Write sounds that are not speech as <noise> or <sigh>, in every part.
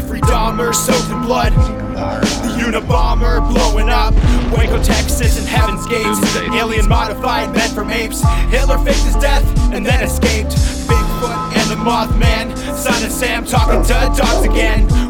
Jeffrey Dahmer soaked in blood. The Unabomber blowing up. Waco, Texas, and Heaven's Gates. Alien modified men from apes. Hitler faked his death and then escaped. Bigfoot and the Mothman. Son of Sam talking to dogs again.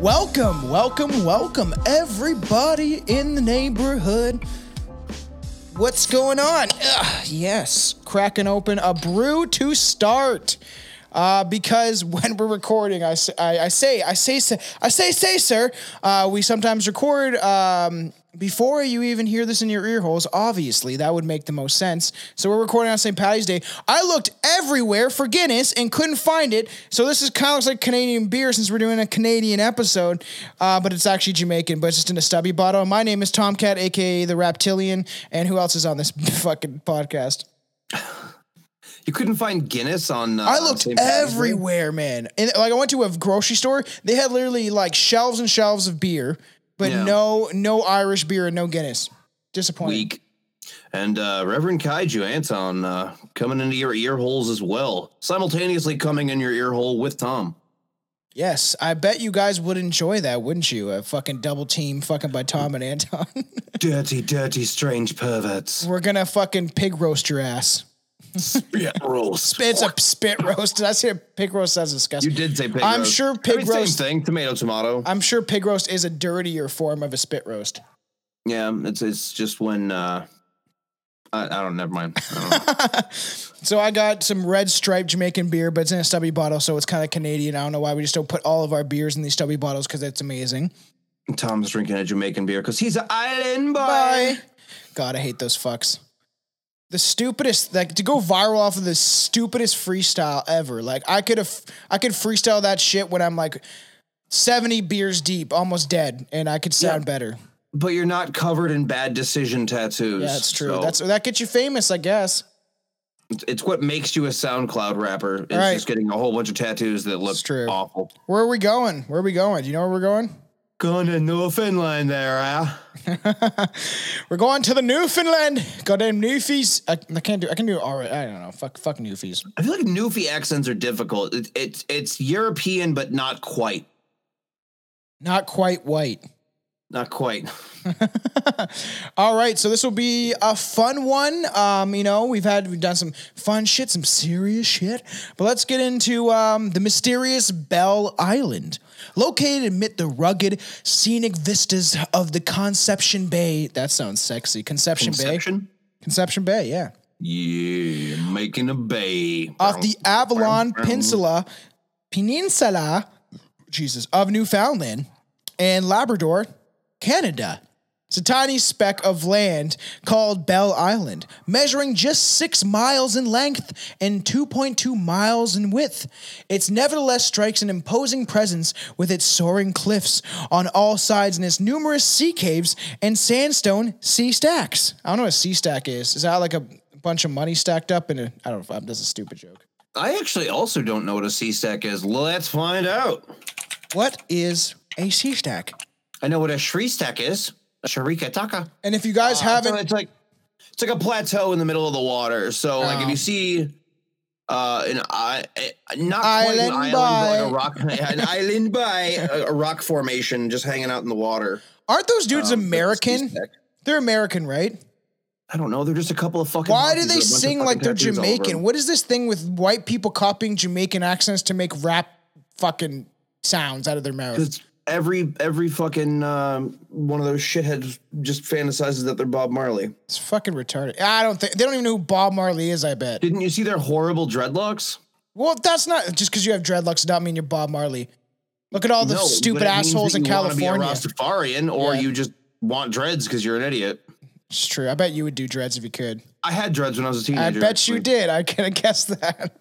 Welcome, welcome, welcome, everybody in the neighborhood. What's going on? Ugh, yes, cracking open a brew to start. Uh, because <laughs> when we're recording, I say, I, I say, I say, say, I say, say, sir. Uh, we sometimes record um, before you even hear this in your ear holes. Obviously, that would make the most sense. So we're recording on St. Patty's Day. I looked everywhere for Guinness and couldn't find it. So this is kind of looks like Canadian beer since we're doing a Canadian episode, uh, but it's actually Jamaican, but it's just in a stubby bottle. My name is Tomcat, aka the Reptilian, and who else is on this <laughs> fucking podcast? You couldn't find Guinness on. Uh, I looked St. Patrick's Day? everywhere, man. And like I went to a grocery store, they had literally like shelves and shelves of beer, but Yeah. no no Irish beer and no Guinness. Disappointing. Week. And uh, Reverend Kaiju Anton uh, coming into your ear holes as well, simultaneously coming in your ear hole with Tom. Yes, I bet you guys would enjoy that, wouldn't you? A fucking double team fucking by Tom and Anton. <laughs> Dirty, dirty, strange perverts. We're gonna fucking pig roast your ass. Spit roast. It's a spit roast. Did I say pig roast? That's disgusting. You did say pig I'm roast. sure I pig mean, roast- Same thing. Tomato, tomato. I'm sure pig roast is a dirtier form of a spit roast. yeah, it's it's just when. Uh, I, I don't. Never mind. I don't. <laughs> So I got some red striped Jamaican beer, but it's in a stubby bottle, so it's kind of Canadian. I don't know why we just don't put all of our beers in these stubby bottles because it's amazing. Tom's drinking a Jamaican beer because he's an island boy. Bye. God, I hate those fucks. The stupidest, like to go viral off of the stupidest freestyle ever. Like I could have, I could freestyle that shit when I'm like seventy beers deep, almost dead, and I could sound better. But you're not covered in bad decision tattoos. Yeah, that's true. so That's that gets you famous, I guess. it's what makes you a SoundCloud rapper. It's Right. just getting a whole bunch of tattoos that look true. awful. Where are we going? Where are we going? Do you know where we're going? Going to Newfoundland there, huh? <laughs> We're going to the Newfoundland. Goddamn Newfies. I, I can't do. I can do. All right. I don't know. Fuck. Fuck Newfies. I feel like Newfie accents are difficult. It, it's it's European, but not quite. Not quite white. <laughs> Not quite. All right, so this will be a fun one. Um, you know, we've had we've done some fun shit, some serious shit, but let's get into um, the mysterious Bell Island, located amid the rugged, scenic vistas of the Conception Bay. That sounds sexy. Conception, Bay. Conception? Conception Bay. Yeah. Yeah, making a bay. off the Avalon Peninsula, Peninsula, Jesus, of Newfoundland and Labrador, Canada. It's a tiny speck of land called Bell Island, measuring just six miles in length and 2.2 miles in width. It nevertheless strikes an imposing presence with its soaring cliffs on all sides and its numerous sea caves and sandstone sea stacks. I don't know what a sea stack is. Is that like a bunch of money stacked up in a? I don't know. if That's a stupid joke. I actually also don't know what a C stack is. Let's find out. What is a sea stack? I know what a shree stack is. Sharika Taka. And if you guys So haven't, it's like it's like a plateau in the middle of the water. So like if Oh. you see uh an I not quite an Island island, but like a rock <laughs> an island by a, a rock formation just hanging out in the water. aren't those dudes Um, American? They're American, right? I don't know. They're just a couple of fucking. Why do they with a bunch of sing like they're tattoos all over Jamaican? What is this thing with white people copying Jamaican accents to make rap fucking sounds out of their mouth? Every every fucking um, one of those shitheads just fantasizes that they're Bob Marley. It's fucking retarded. I don't think they don't even know who Bob Marley is. I bet. Didn't you see their horrible dreadlocks? Well, that's not just because you have dreadlocks does not mean you're Bob Marley. Look at all the No, stupid but it means assholes in you wanna California. Be a Rastafarian, or Yeah. you just want dreads because you're an idiot. It's true. I bet you would do dreads if you could. I had dreads when I was a teenager. I bet you did. I can <laughs> guess that.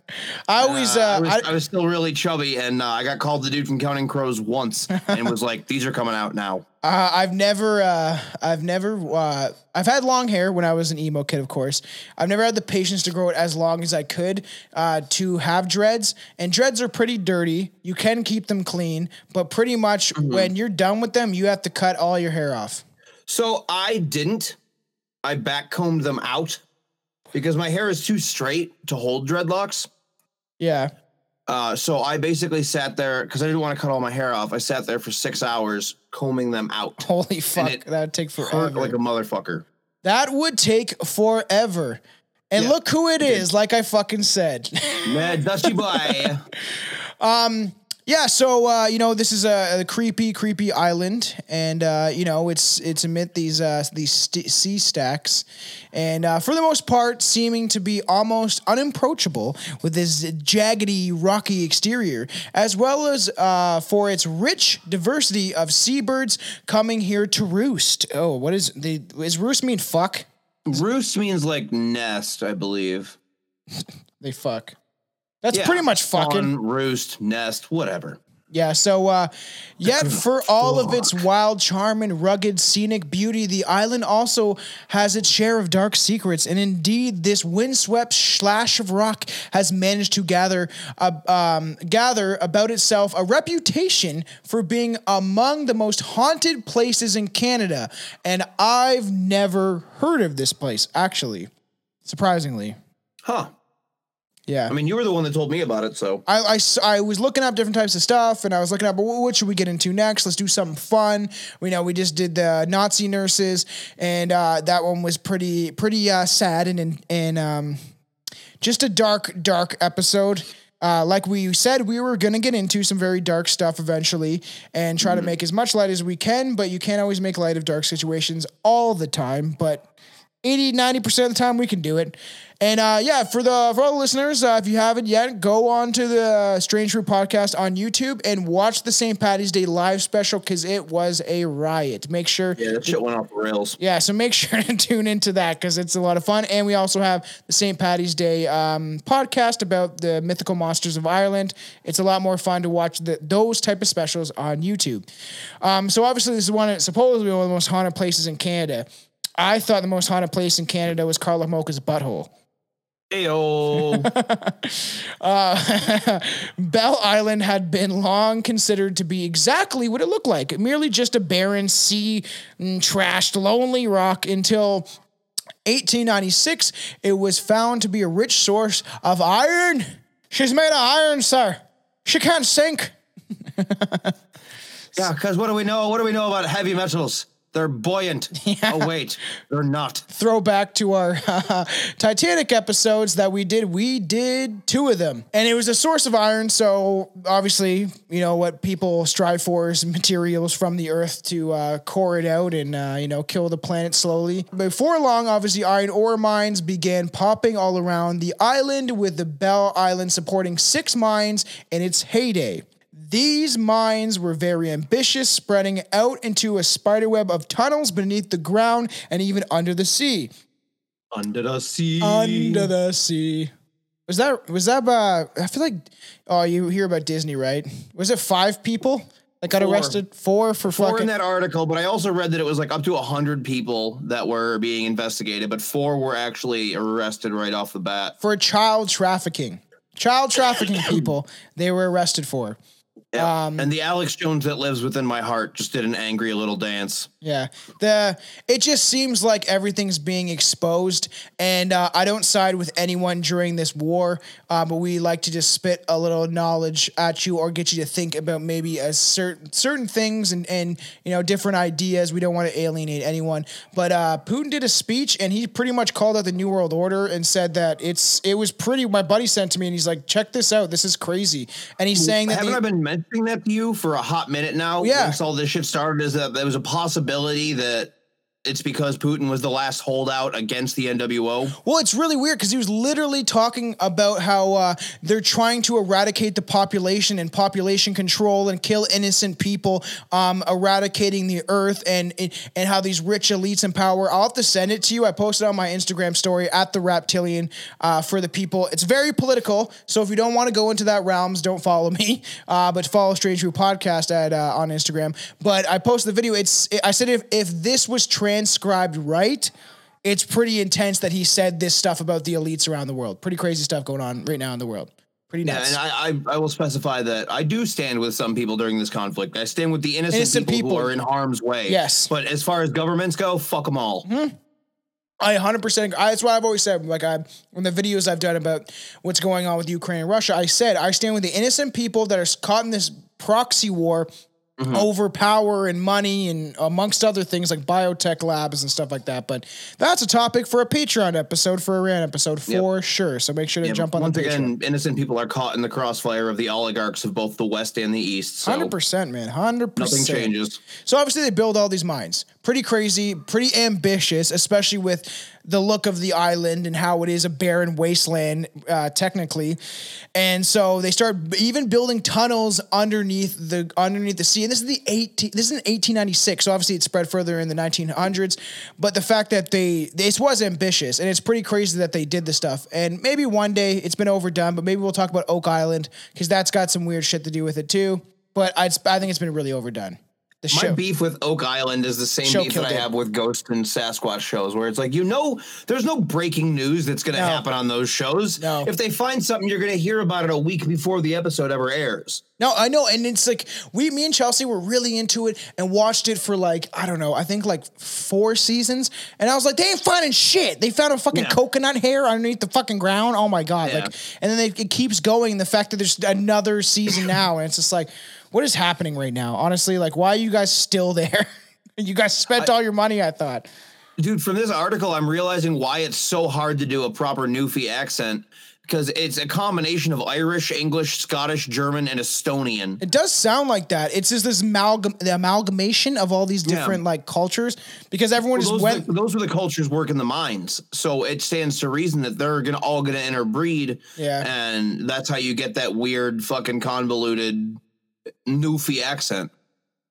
I always, Uh, I, uh, was, I, I was still really chubby, and uh, I got called the dude from Counting Crows once, and was like, "These are coming out now." <laughs> Uh, I've never, uh, I've never, uh, I've had long hair when I was an emo kid, of course. I've never had the patience to grow it as long as I could uh, to have dreads. And dreads are pretty dirty. You can keep them clean, but pretty much when you're done with them, you have to cut all your hair off. So I didn't. I backcombed them out because my hair is too straight to hold dreadlocks. Yeah. Uh, so I basically sat there because I didn't want to cut all my hair off. I sat there for six hours combing them out. Holy fuck, that would take forever. like a motherfucker. that would take forever. And Yeah, look who it is, like I fucking said. Mad Dusty Boy. <laughs> Yeah, so uh, you know this is a, a creepy, creepy island, and uh, you know it's it's amid these uh, these st- sea stacks, and uh, for the most part, seeming to be almost unapproachable with this jaggedy, rocky exterior, as well as uh, for its rich diversity of seabirds coming here to roost. Oh, what is the is roost mean? Fuck. Roost means like nest, I believe. <laughs> They fuck. That's Yeah, pretty much fucking. fawn, roost, nest, whatever. Yeah, so uh yet <clears throat> for all of its wild charm and rugged scenic beauty, the island also has its share of dark secrets, and indeed, this windswept slash of rock has managed to gather uh, um, gather about itself a reputation for being among the most haunted places in Canada, and I've never heard of this place actually, surprisingly. Huh. Yeah. I mean, you were the one that told me about it, so I, I, I was looking up different types of stuff and I was looking up what, what should we get into next? Let's do something fun. We know we just did the Nazi nurses and uh, that one was pretty pretty uh, sad and and, and um, just a dark dark episode. Uh, like we said, we were gonna get into some very dark stuff eventually and try to make as much light as we can, but you can't always make light of dark situations all the time. But 80 90% of the time we can do it and uh, yeah for the for all the listeners uh, if you haven't yet go on to the strange fruit podcast on youtube and watch the st patty's day live special because it was a riot make sure yeah, that shit went off the rails. yeah, so make <laughs> sure to tune into that because it's a lot of fun. And we also have the St. Patty's Day um, podcast about the mythical monsters of Ireland. It's a lot more fun to watch the, those type of specials on YouTube. Um, so obviously, this is one of, supposedly one of the most haunted places in Canada. I thought the most haunted place in Canada was Carla Mocha's butthole. Ayo. <laughs> Uh, <laughs> Bell Island had been long considered to be exactly what it looked like merely just a barren, sea mm, trashed, lonely rock until 1896. It was found to be a rich source of iron. She's made of iron, sir. She can't sink. <laughs> yeah, because what do we know? What do we know about heavy metals? They're buoyant. <laughs> Oh wait, they're not. throwback to our <laughs> Titanic episodes that we did. We did two of them, and it was a source of iron. So obviously, you know what people strive for is materials from the earth to uh, core it out and uh, you know kill the planet slowly. Before long, obviously, iron ore mines began popping all around the island, with the Bell Island supporting six mines in its heyday. These mines were very ambitious, spreading out into a spiderweb of tunnels beneath the ground and even under the sea. Under the sea. Under the sea. Was that was that uh I feel like oh you hear about Disney, right? Was it five people that got Four. arrested? Four for Four fucking in that article, but I also read that it was like up to a hundred people that were being investigated, but four were actually arrested right off the bat. for child trafficking. Child trafficking people they were arrested for. Yeah. Um, and the Alex Jones that lives within my heart just did an angry little dance. Yeah, the it just seems like everything's being exposed, and uh, I don't side with anyone during this war, uh, but we like to just spit a little knowledge at you or get you to think about maybe a certain certain things and and you know different ideas. We don't want to alienate anyone, but uh, Putin did a speech and he pretty much called out the New World Order and said that it's it was pretty. My buddy sent to me and he's like, check this out, this is crazy, and he's saying that Haven't the- I been mentioning that to you for a hot minute now? Yeah. Once all this shit started, is that there was a possibility that it's because Putin was the last holdout against the NWO? Well, it's really weird because he was literally talking about how uh, they're trying to eradicate the population and population control and kill innocent people, um, eradicating the earth and and how these rich elites in power. I'll have to send it to you. I posted on my Instagram story at the Reptilian uh, for the people. It's very political, so if you don't want to go into that realms, don't follow <laughs> me, uh, but follow Strange Brew Podcast at uh, on Instagram. But I posted the video. It's it, I said if if this was transcribed right, it's pretty intense that he said this stuff about the elites around the world. Pretty crazy stuff going on right now in the world. Pretty Yeah, nuts. and I, I, I will specify that I do stand with some people during this conflict. I stand with the innocent, Innocent people, people. who are in harm's way. Yes. But as far as governments go, fuck them all. Mm-hmm. I 100% agree. I, that's what I've always said. Like I, in the videos I've done about what's going on with Ukraine and Russia, I said I stand with the innocent people that are caught in this proxy war Mm-hmm. over power and money and amongst other things like biotech labs and stuff like that. But that's a topic for a Patreon episode, for a rant episode for sure. So make sure to Yeah, jump on Once the Patreon. again, innocent people are caught in the crossfire of the oligarchs of both the West and the East. So Hundred percent, man. Hundred percent. nothing changes. So obviously they build all these mines. Pretty crazy, pretty ambitious, especially with the look of the island and how it is a barren wasteland, uh, technically. And so they start even building tunnels underneath the underneath the sea. And this is the 18. This is in 1896. So obviously it spread further in the 1900s. But the fact that they this was ambitious, and it's pretty crazy that they did this stuff. And maybe one day it's been overdone, but maybe we'll talk about Oak Island because that's got some weird shit to do with it too. But I'd, I think it's been really overdone. The My show. beef with Oak Island is the same Show beef that I it. have with Ghost and Sasquatch shows, where it's like you know, there's no breaking news that's going to No. happen on those shows. No. If they find something, you're going to hear about it a week before the episode ever airs. No, I know, and it's like we, me and Chelsea were really into it and watched it for like I don't know, I think like four seasons, and I was like, they ain't finding shit. They found a fucking Yeah. coconut hair underneath the fucking ground. Oh my god! Yeah. Like, and then they, it keeps going. The fact that there's another season <clears throat> now, and it's just like, what is happening right now? Honestly, like, why are you guys still there? <laughs> you guys spent all your money. I thought. Dude, from this article, I'm realizing why it's so hard to do a proper Newfie accent because it's a combination of Irish, English, Scottish, German, and Estonian. It does sound like that. It's just this amalgam, the amalgamation of all these Yeah. different like cultures because everyone Well, just those, went. the, those were the cultures work in the mines, so it stands to reason that they're gonna all gonna interbreed, Yeah. and that's how you get that weird, fucking convoluted Newfie accent.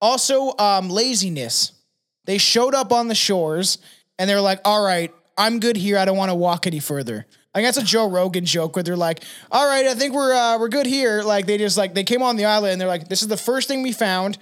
Also, um, laziness. They showed up on the shores and they're like, all right, I'm good here. I don't want to walk any further. I guess a Joe <laughs> Rogan joke where they're like, all right, I think we're uh, we're good here. Like they just like they came on the island and they're like, this is the first thing we found.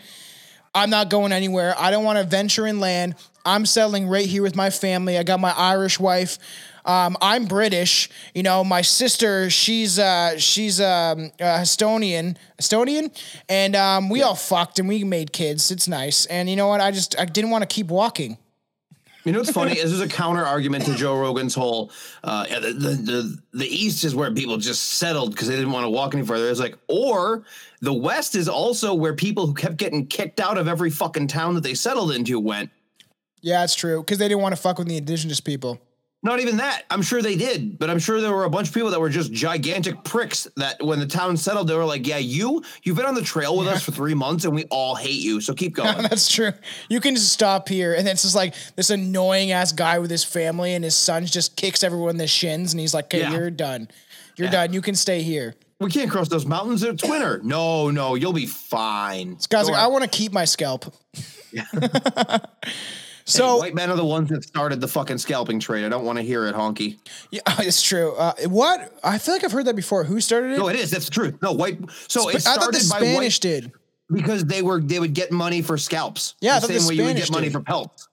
I'm not going anywhere. I don't want to venture inland. I'm settling right here with my family. I got my Irish wife. Um, I'm British. You know, my sister, she's uh, she's um, uh, Estonian, Estonian, and um, we all fucked and we made kids. It's nice. And you know what? I just I didn't want to keep walking. You know what's funny is there's a counter argument to Joe Rogan's whole uh, the, the the the East is where people just settled because they didn't want to walk any further. It's like, or the West is also where people who kept getting kicked out of every fucking town that they settled into went. Yeah, it's true because they didn't want to fuck with the indigenous people. Not even that. I'm sure they did, but I'm sure there were a bunch of people that were just gigantic pricks that when the town settled, they were like, Yeah, you, you've been on the trail with us for three months and we all hate you. So keep going. <laughs> That's true. You can just stop here, and it's just like this annoying ass guy with his family, and his son just kicks everyone in the shins, and he's like, "Okay, Yeah. you're done. You're done. You can stay here." we can't cross those mountains. It's winter. No, no, you'll be fine. This guy's Go like, on. "I want to keep my scalp." Hey, <laughs> <laughs> so white men are the ones that started the fucking scalping trade. I don't want to hear it, honky. yeah, <laughs> it's true. Uh, what? I feel like I've heard that before. Who started it? No, it is. That's the truth. No, white. So it I thought started the by Spanish white did. because they were they would get money for scalps. Yeah, I the thought the same way you would get money did. for pelts.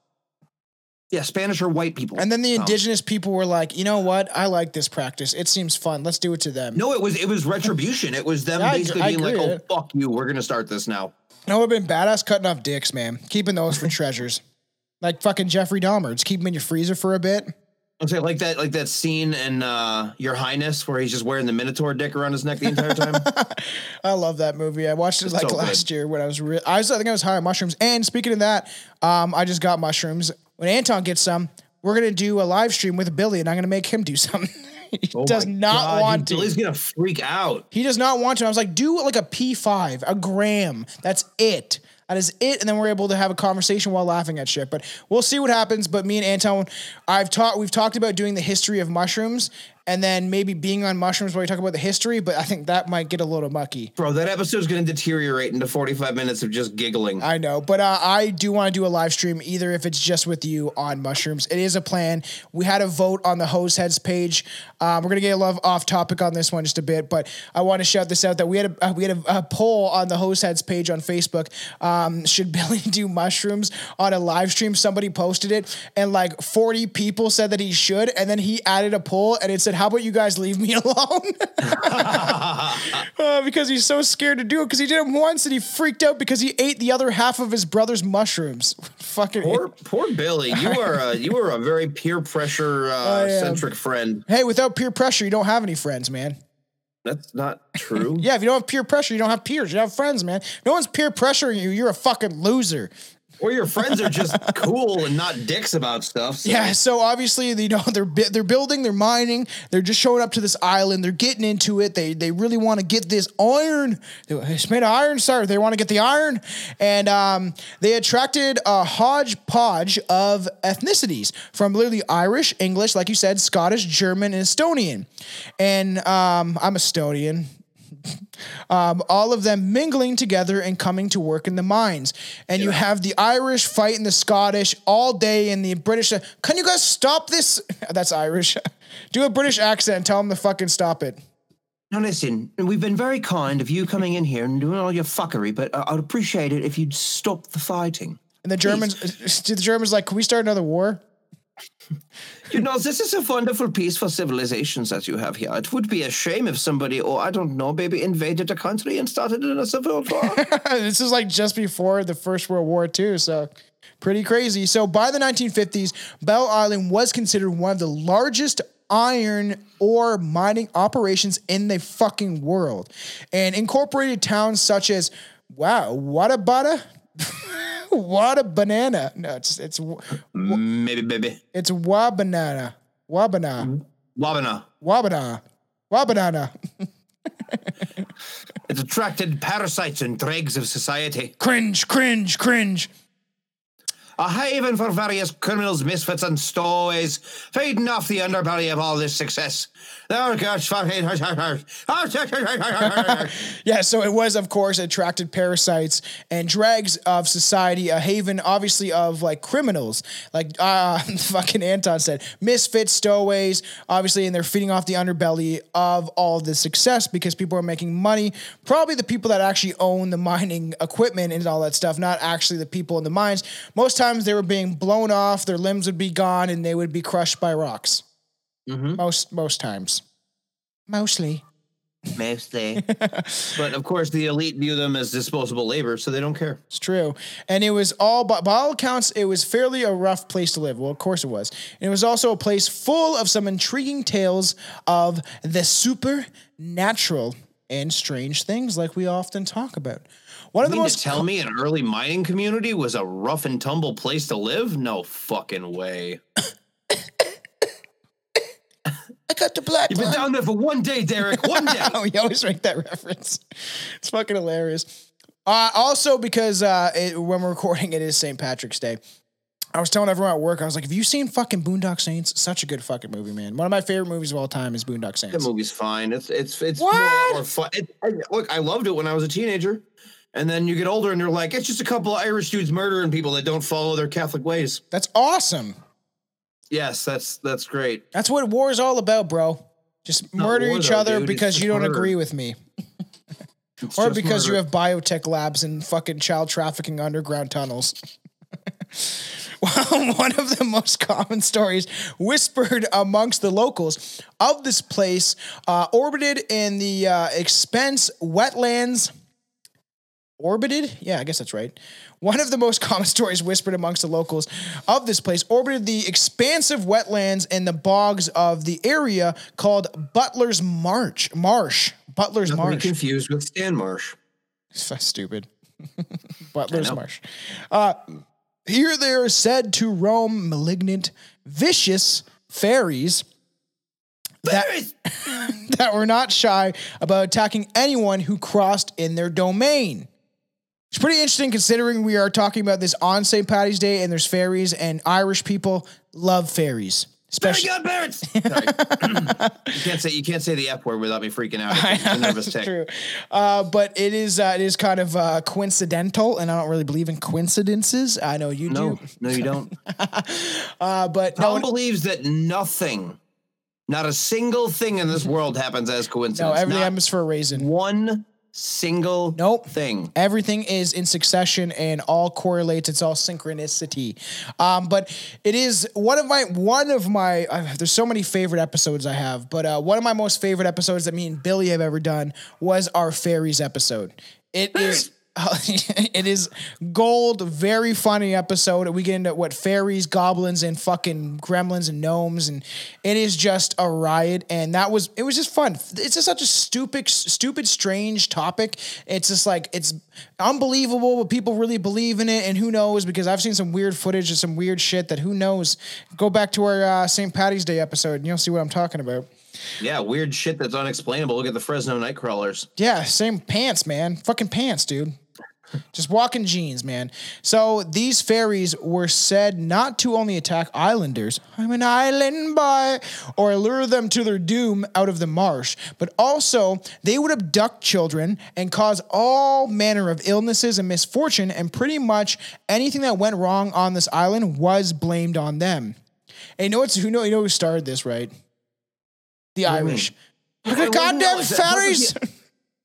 Yeah, Spanish or white people. And then the Oh. indigenous people were like, "You know what? I like this practice. It seems fun. Let's do it to them." No, it was it was retribution. It was them <laughs> Yeah, basically agree- I being like. "Oh fuck you, we're gonna start this now." No, it would have been badass cutting off dicks, man. Keeping those for <laughs> treasures. Like fucking Jeffrey Dahmer. Just keep them in your freezer for a bit. Say like that like that scene in uh, Your Highness where he's just wearing the Minotaur dick around his neck the entire time. <laughs> I love that movie. I watched it like so good. last year when I was re- I was I think I was high on mushrooms. And speaking of that, um, I just got mushrooms. When Anton gets some, we're gonna do a live stream with Billy, and I'm gonna make him do <laughs> something. he does Oh my not God, want dude, to. Billy's gonna freak out. He does not want to. I was like, do like a P5, a gram. That's it. That is it. And then we're able to have a conversation while laughing at shit. But we'll see what happens. But me and Anton, I've talked, we've talked about doing the history of mushrooms and then maybe being on mushrooms while we talk about the history. But I think that might get a little mucky. Bro, that episode's going to deteriorate into 45 minutes of just giggling. I know, but uh, I do want to do a live stream, either if it's just with you on mushrooms. It is a plan. We had a vote on the hose heads page. Um, we're gonna get a love off topic on this one just a bit, but I want to shout this out that we had a uh, we had a, a poll on the hose heads page on Facebook. Um, should <laughs> Billy do mushrooms on a live stream? Somebody posted it, and like forty people said that he should, and then he added a poll, and it said, "How about you guys leave me <laughs> alone?" <laughs> uh, because he's so scared to do it because he did it once and he freaked out because he ate the other half of his brother's mushrooms. <laughs> Fucking Poor, poor Billy. You are a, you are a very peer pressure uh, centric friend. Hey, without peer pressure, you don't have any friends, man. That's not true. Yeah, if you don't have peer pressure, you don't have peers. You have friends, man. No one's peer pressuring you. You're a fucking loser. Or your friends are just <laughs> cool and not dicks about stuff. so- Yeah, so obviously you know <laughs> they're they're building, they're mining, they're just showing up to this island, they're getting into it. They they really want to get this iron. It's made of iron, sir. They want to get the iron, and um, they attracted a hodgepodge of ethnicities from literally Irish, English, like you said, Scottish, German, and Estonian. And um, I'm Estonian. Um, all of them mingling together and coming to work in the mines. And you have the Irish fighting the Scottish all day, and the British. Can you guys stop this? <laughs> That's Irish. <laughs> Do a British accent. and Tell them to fucking stop it. Now listen, we've been very kind of you coming in here and doing all your fuckery, but I'd appreciate it if you'd stop the fighting. And the Germans, <laughs> the Germans, like, can we start another war? You know, this is a wonderful, piece for civilizations that you have here. It would be a shame if somebody, or I don't know, maybe invaded a country and started in a civil war. <laughs> this is like just before the First World War too, so pretty crazy. So by the 1950s, Bell Island was considered one of the largest iron ore mining operations in the fucking world, and incorporated towns such as wow, Wada What a banana! No, it's it's maybe, maybe. it's Wabanana, Wabana, Wabana. Wabana, Wabanana. <laughs> It attracted parasites and dregs of society. Cringe, cringe, cringe. A haven for various criminals, misfits, and stowaways, feeding off the underbelly of all this success. Oh, <laughs> gosh. Yeah, so it was, of course, attracted parasites and dregs of society, a haven, obviously, of like criminals, like <laughs> uh, fucking Anton said, misfits, stowaways, obviously, and they're feeding off the underbelly of all the success because people are making money. Probably the people that actually own the mining equipment and all that stuff, not actually the people in the mines. Most times they were being blown off, their limbs would be gone, and they would be crushed by rocks. Mm-hmm. Most most times, mostly. Mostly. <laughs> but of course, the elite view them as disposable labor, so they don't care. It's true. And it was all, by, by all accounts, it was fairly a rough place to live. Well, of course it was. And it was also a place full of some intriguing tales of the supernatural and strange things like we often talk about. One of You the most to tell me an early mining community was a rough and tumble place to live? No fucking way. <coughs> I got the black You've been line. down there for one day, Derek. One day. <laughs> Oh, you always make that reference. It's fucking hilarious. Uh, also, because uh, it, when we're recording, it is St. Patrick's Day. I was telling everyone at work, I was like, "Have you seen fucking Boondock Saints? Such a good fucking movie, man. One of my favorite movies of all time is Boondock Saints. The movie's fine. It's it's it's What? more, more fun. It, I, look, I loved it when I was a teenager, and then you get older and you're like, it's just a couple of Irish dudes murdering people that don't follow their Catholic ways. That's awesome. Yes, that's that's great. That's what war is all about, bro. Just not murder war, each though, other dude. Because you don't murder. agree with me, <laughs> It's or because you have biotech labs and fucking child trafficking underground tunnels. well, <laughs> One of the most common stories whispered amongst the locals of this place uh, orbited in the uh, expense wetlands. Orbited? Yeah, I guess that's right. One of the most common stories whispered amongst the locals of this place orbited the expansive wetlands and the bogs of the area called Butler's March. Marsh. Butler's Not Marsh. confused with Stan Marsh. <laughs> So stupid. <laughs> Butler's. Marsh. Uh, here they are said to roam malignant, vicious fairies that, <laughs> that were not shy about attacking anyone who crossed in their domain. It's pretty interesting considering we are talking about this on St. Patty's Day and there's fairies and Irish people love fairies. Very Especially good parents. <laughs> Sorry. <laughs> you can't say you can't say the F word without me freaking out. It's a nervous tick. true. Uh, but it is uh, it is kind of uh, coincidental and I don't really believe in coincidences. I know you No, do. no, you don't. <laughs> Uh, but Tom no, one believes that nothing, not a single thing in this world happens as coincidence. no, everything Not happens for a reason. one single Nope. thing. Everything is in succession and all correlates. It's all synchronicity. Um, but it is one of my one of my. Uh, there's so many favorite episodes I have, but uh, one of my most favorite episodes that me and Billy have ever done was our fairies episode. It is. <laughs> it is gold, very funny episode. We get into what fairies, goblins, and fucking gremlins and gnomes, and it is just a riot. And that was it was just fun. It's just such a stupid, stupid, strange topic. It's just like it's unbelievable, but people really believe in it. And who knows? Because I've seen some weird footage and some weird shit that who knows. Go back to our uh, St. Patty's Day episode, and you'll see what I'm talking about. Yeah, weird shit that's unexplainable. Look at the Fresno Nightcrawlers. Yeah, same pants, man. Fucking pants, dude. Just walking jeans, man. So these fairies were said not to only attack islanders, I'm an island boy, or lure them to their doom out of the marsh, but also they would abduct children and cause all manner of illnesses and misfortune, and pretty much anything that went wrong on this island was blamed on them. And you know who know you know who started this, right? The Irish. Look at goddamn fairies.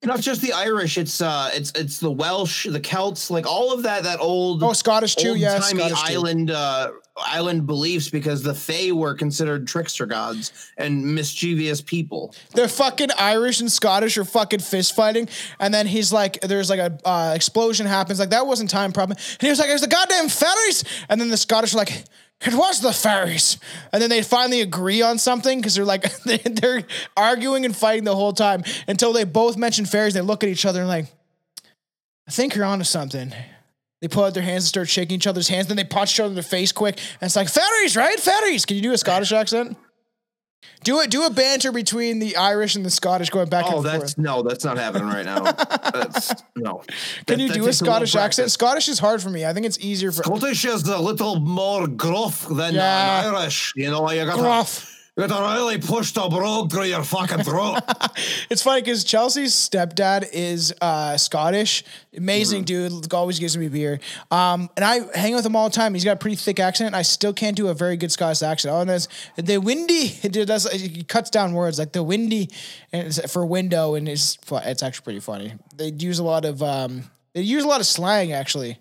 Not just the Irish, it's uh it's it's the Welsh, the Celts, like all of that that old Oh, Scottish too, yeah, Scottish too. island uh island beliefs because the Fae were considered trickster gods and mischievous people. They're fucking Irish and Scottish are fucking fist fighting, and then he's like, "There's like a uh, explosion happens, like that wasn't time problem." And he was like, "There's the goddamn fairies," and then the Scottish are like. It was the fairies, and then they finally agree on something because they're like <laughs> they- they're arguing and fighting the whole time until they both mention fairies. They look at each other and like, I think you're onto something. They pull out their hands and start shaking each other's hands. Then they punch each other in the face quick, and it's like fairies, right? Fairies. Can you do a Scottish accent? Do it. Do a banter between the Irish and the Scottish going back Oh, and that's forth. no, that's not happening right now. that's <laughs> no. Can That- you do a Scottish accent? practice. Scottish is hard for me. I think it's easier for Scottish is a little more gruff than Yeah. Irish. You know, you got gruff. To you got to really push the brogue through your fucking throat. <laughs> It's funny because Chelsea's stepdad is uh, Scottish. Amazing dude. Always gives me beer. Um, and I hang with him all the time. He's got a pretty thick accent. I still can't do a very good Scottish accent. Oh, and that's the windy. <laughs> It does. He cuts down words like the windy, and for window, and it's it's actually pretty funny. They use a lot of um, they use a lot of slang actually.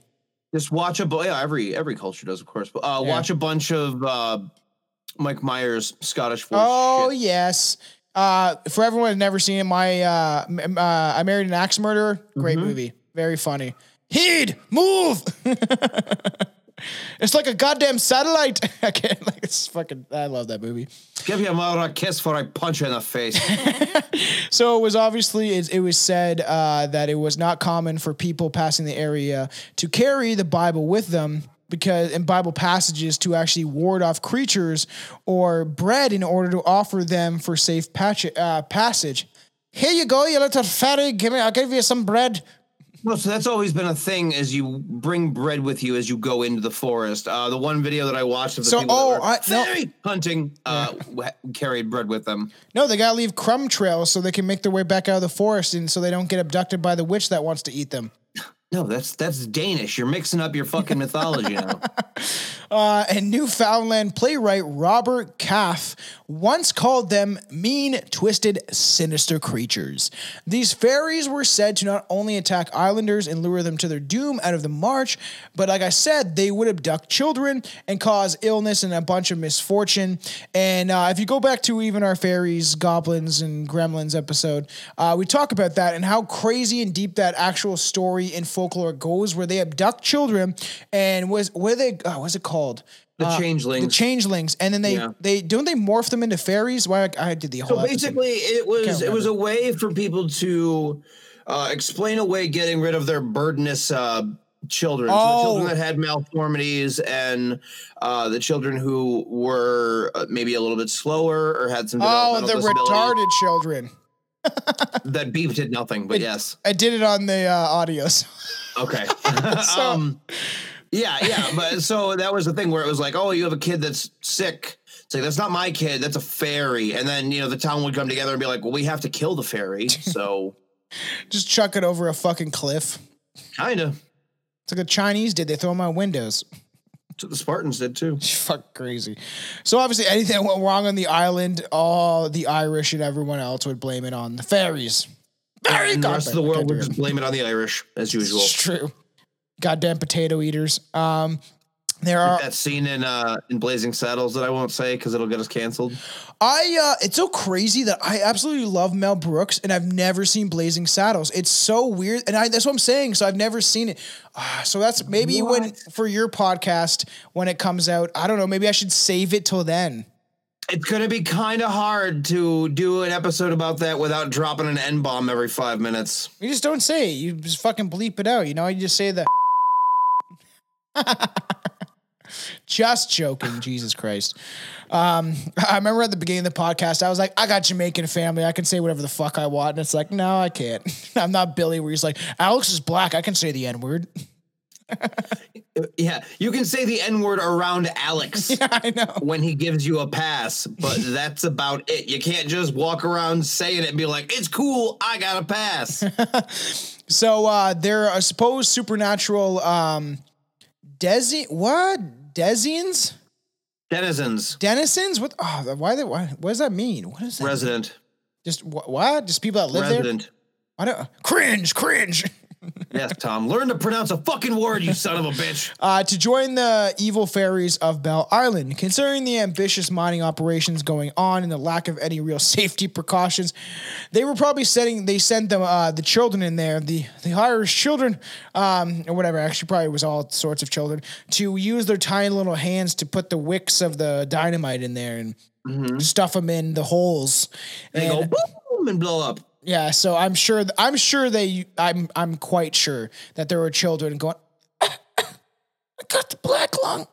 Just watch a bu- yeah, every every culture does, of course. But uh, Yeah. watch a bunch of uh, Mike Myers Scottish voice. Oh shit. yes. Uh, for everyone who's never seen it, my uh, m- uh, I married an axe murderer. Great Mm-hmm. movie, very funny. Heed, move. <laughs> it's like a goddamn satellite. <laughs> I can't like it's fucking. I love that movie. Give your mother a kiss before I punch you in the face. <laughs> So it was obviously it, it was said uh, that it was not common for people passing the area to carry the Bible with them because in Bible passages to actually ward off creatures or bread in order to offer them for safe patch, uh, passage. Here you go, you little fatty. Give me, I'll give you some bread. No, so that's always been a thing as you bring bread with you as you go into the forest. Uh, the one video that I watched of the So- people oh, I- no. hunting uh, w- carried bread with them. No, they gotta leave crumb trails so they can make their way back out of the forest and so they don't get abducted by the witch that wants to eat them. <laughs> No, that's that's Danish. You're mixing up your fucking mythology now. <laughs> Uh, and Newfoundland playwright Robert Chafe once called them mean, twisted, sinister creatures. These fairies were said to not only attack islanders and lure them to their doom out of the march, but like I said, they would abduct children and cause illness and a bunch of misfortune. And uh, if you go back to even our fairies, goblins, and gremlins episode, uh, we talk about that and how crazy and deep that actual story in folklore goes, where they abduct children and was where they uh, what's it called? The changelings. The changelings, and then they Yeah. they don't they morph them into fairies. Why I, I did the whole. So episode. basically, it was it was a way for people to uh, explain away getting rid of their burdenous uh, children. So the Oh. children that had malformities and uh, the children who were uh, maybe a little bit slower or had some oh, the disabilities. retarded children. <laughs> that beep did nothing, but yes. I did it on the uh, audios. Okay. <laughs> <laughs> um, yeah, yeah. But so that was the thing where it was like, oh, you have a kid that's sick. It's like, that's not my kid. That's a fairy. And then, you know, the town would come together and be like, well, we have to kill the fairy. So Just chuck it over a fucking cliff. kind of. It's like the Chinese did. They throw them out windows. The Spartans did too. <laughs> Fuck crazy. So obviously, anything that went wrong on the island, all the Irish and everyone else would blame it on the fairies. Fairy And the rest of the world would just blame it on the Irish, as usual. It's true. Goddamn potato eaters. Um, there are. That scene in uh in Blazing Saddles that I won't say because it'll get us canceled. I. Uh, it's so crazy that I absolutely love Mel Brooks, and I've never seen Blazing Saddles. It's so weird, and I, that's what I'm saying. So I've never seen it. Ah, so that's maybe when for your podcast when it comes out. I don't know. Maybe I should save it till then. It's gonna be kind of hard to do an episode about that without dropping an N bomb every five minutes. You just don't say it. You just fucking bleep it out. You know, you just say the. <laughs> <laughs> just joking. Jesus Christ. Um, I remember at the beginning of the podcast, I was like, I got Jamaican family. I can say whatever the fuck I want. And it's like, no, I can't. <laughs> I'm not Billy, where he's like, Alex is black. I can say the N word. <laughs> Yeah, you can say the N word around Alex <laughs> yeah, I know. when he gives you a pass, but that's about it. You can't just walk around saying it and be like, "It's cool, I got a pass." So uh, there are supposed supernatural um, Desi what Desians Denizens, denizens what? Oh why they why what does that mean? What is that resident, just wh- what? Just people that live there? Resident. I don't cringe cringe <laughs> Yes, Tom, learn to pronounce a fucking word, you son of a bitch. uh, to join the evil fairies of Bell Island. Considering the ambitious mining operations going on and the lack of any real safety precautions, they were probably setting. They sent them uh, the children in there, the the Irish children, um, or whatever. Actually, probably was all sorts of children to use their tiny little hands to put the wicks of the dynamite in there and stuff them in the holes. They And- go boom and blow up. Yeah, so I'm sure. I'm sure they. I'm. I'm quite sure that there were children going. <coughs> I got the black lung.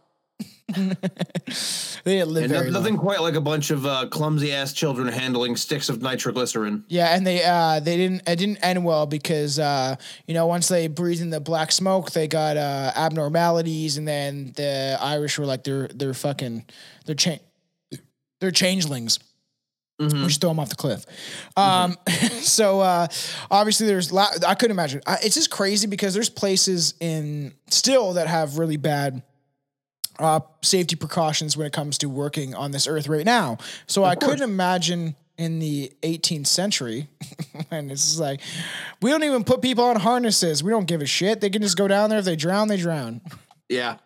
<laughs> they didn't live And very no- long. nothing quite like a bunch of uh, clumsy ass children handling sticks of nitroglycerin. Yeah, and they uh they didn't it didn't end well because uh you know once they breathed in the black smoke they got uh abnormalities and then the Irish were like they're they're fucking they're cha- they're changelings. We should throw them off the cliff. Um, <laughs> so uh, obviously there's la- I couldn't imagine. I, it's just crazy because there's places in still that have really bad uh, safety precautions when it comes to working on this earth right now. So I couldn't imagine in the 18th century, <laughs> and it's just like we don't even put people on harnesses. We don't give a shit. They can just go down there. If they drown, they drown. Yeah.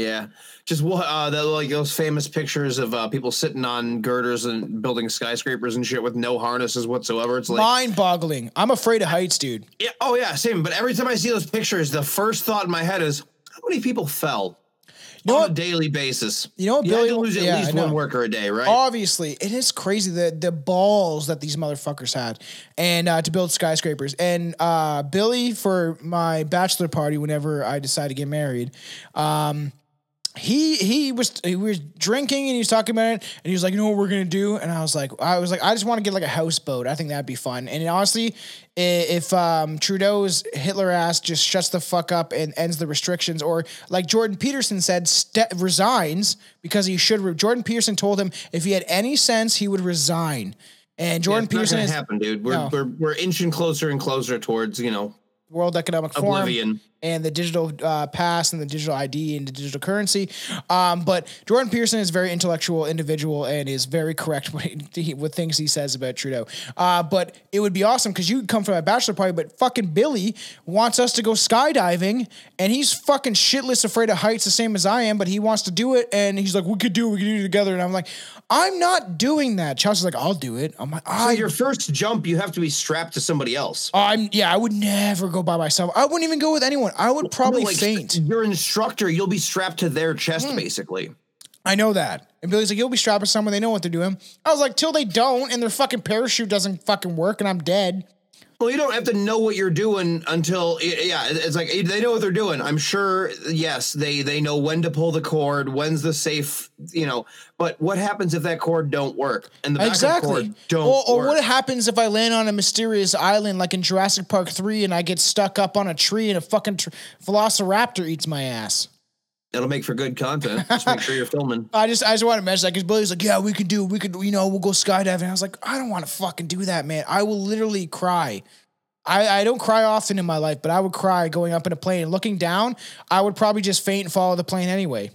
Yeah. Just what uh the, like those famous pictures of uh people sitting on girders and building skyscrapers and shit with no harnesses whatsoever. It's like Mind-boggling. I'm afraid of heights, dude. Yeah, oh yeah, same. But every time I see those pictures, the first thought in my head is how many people fell know on a daily basis? You know what, You Billy- to lose at yeah, least one worker a day, right? Obviously, it is crazy the the balls that these motherfuckers had, and uh, to build skyscrapers. And uh, Billy, for my bachelor party, whenever I decide to get married, um, he he was he was drinking and he was talking about it, and he was like, you know what we're gonna do? And I was like, I was like, I just want to get like a houseboat. I think that'd be fun. And honestly, if um, Trudeau's Hitler ass just shuts the fuck up and ends the restrictions, or like Jordan Peterson said, ste- resigns because he should. Re- Jordan Peterson told him if he had any sense, he would resign. And Yeah, Jordan not Peterson gonna is happen, dude. We're, No. we're we're inching closer and closer towards you know World Economic Forum Oblivion. And the digital uh, pass and the digital ID and the digital currency. Um, but Jordan Peterson is a very intellectual individual and is very correct <laughs> with, he, with things he says about Trudeau. Uh, but it would be awesome because you come from a bachelor party, but fucking Billy wants us to go skydiving and he's fucking shitless afraid of heights the same as I am, but he wants to do it and he's like, we could do it, we could do it together. And I'm like, I'm not doing that. Chelsea's like, I'll do it. I'm like, So I your first jump, you have to be strapped to somebody else. I'm yeah, I would never go by myself. I wouldn't even go with anyone. I would probably Like, faint. Hmm. Your instructor, you'll be strapped to their chest, basically. I know that. And Billy's like, you'll be strapped with someone. They know what they're doing. I was like, till they don't, and their fucking parachute doesn't fucking work, and I'm dead. Well, you don't have to know what you're doing until yeah. It's like they know what they're doing. I'm sure. Yes, they they know when to pull the cord, when's the safe. You know, but what happens if that cord don't work and the exactly. cord don't or, or what happens if I land on a mysterious island like in Jurassic Park three and I get stuck up on a tree and a fucking tr- Velociraptor eats my ass? It'll make for good content. Just make sure you're <laughs> filming. I just I just want to mention that because Billy's like, yeah, we can do, we could, you know, we'll go skydiving. I was like, I don't want to fucking do that, man. I will literally cry. I, I don't cry often in my life, but I would cry going up in a plane looking down. I would probably just faint and fall of the plane anyway.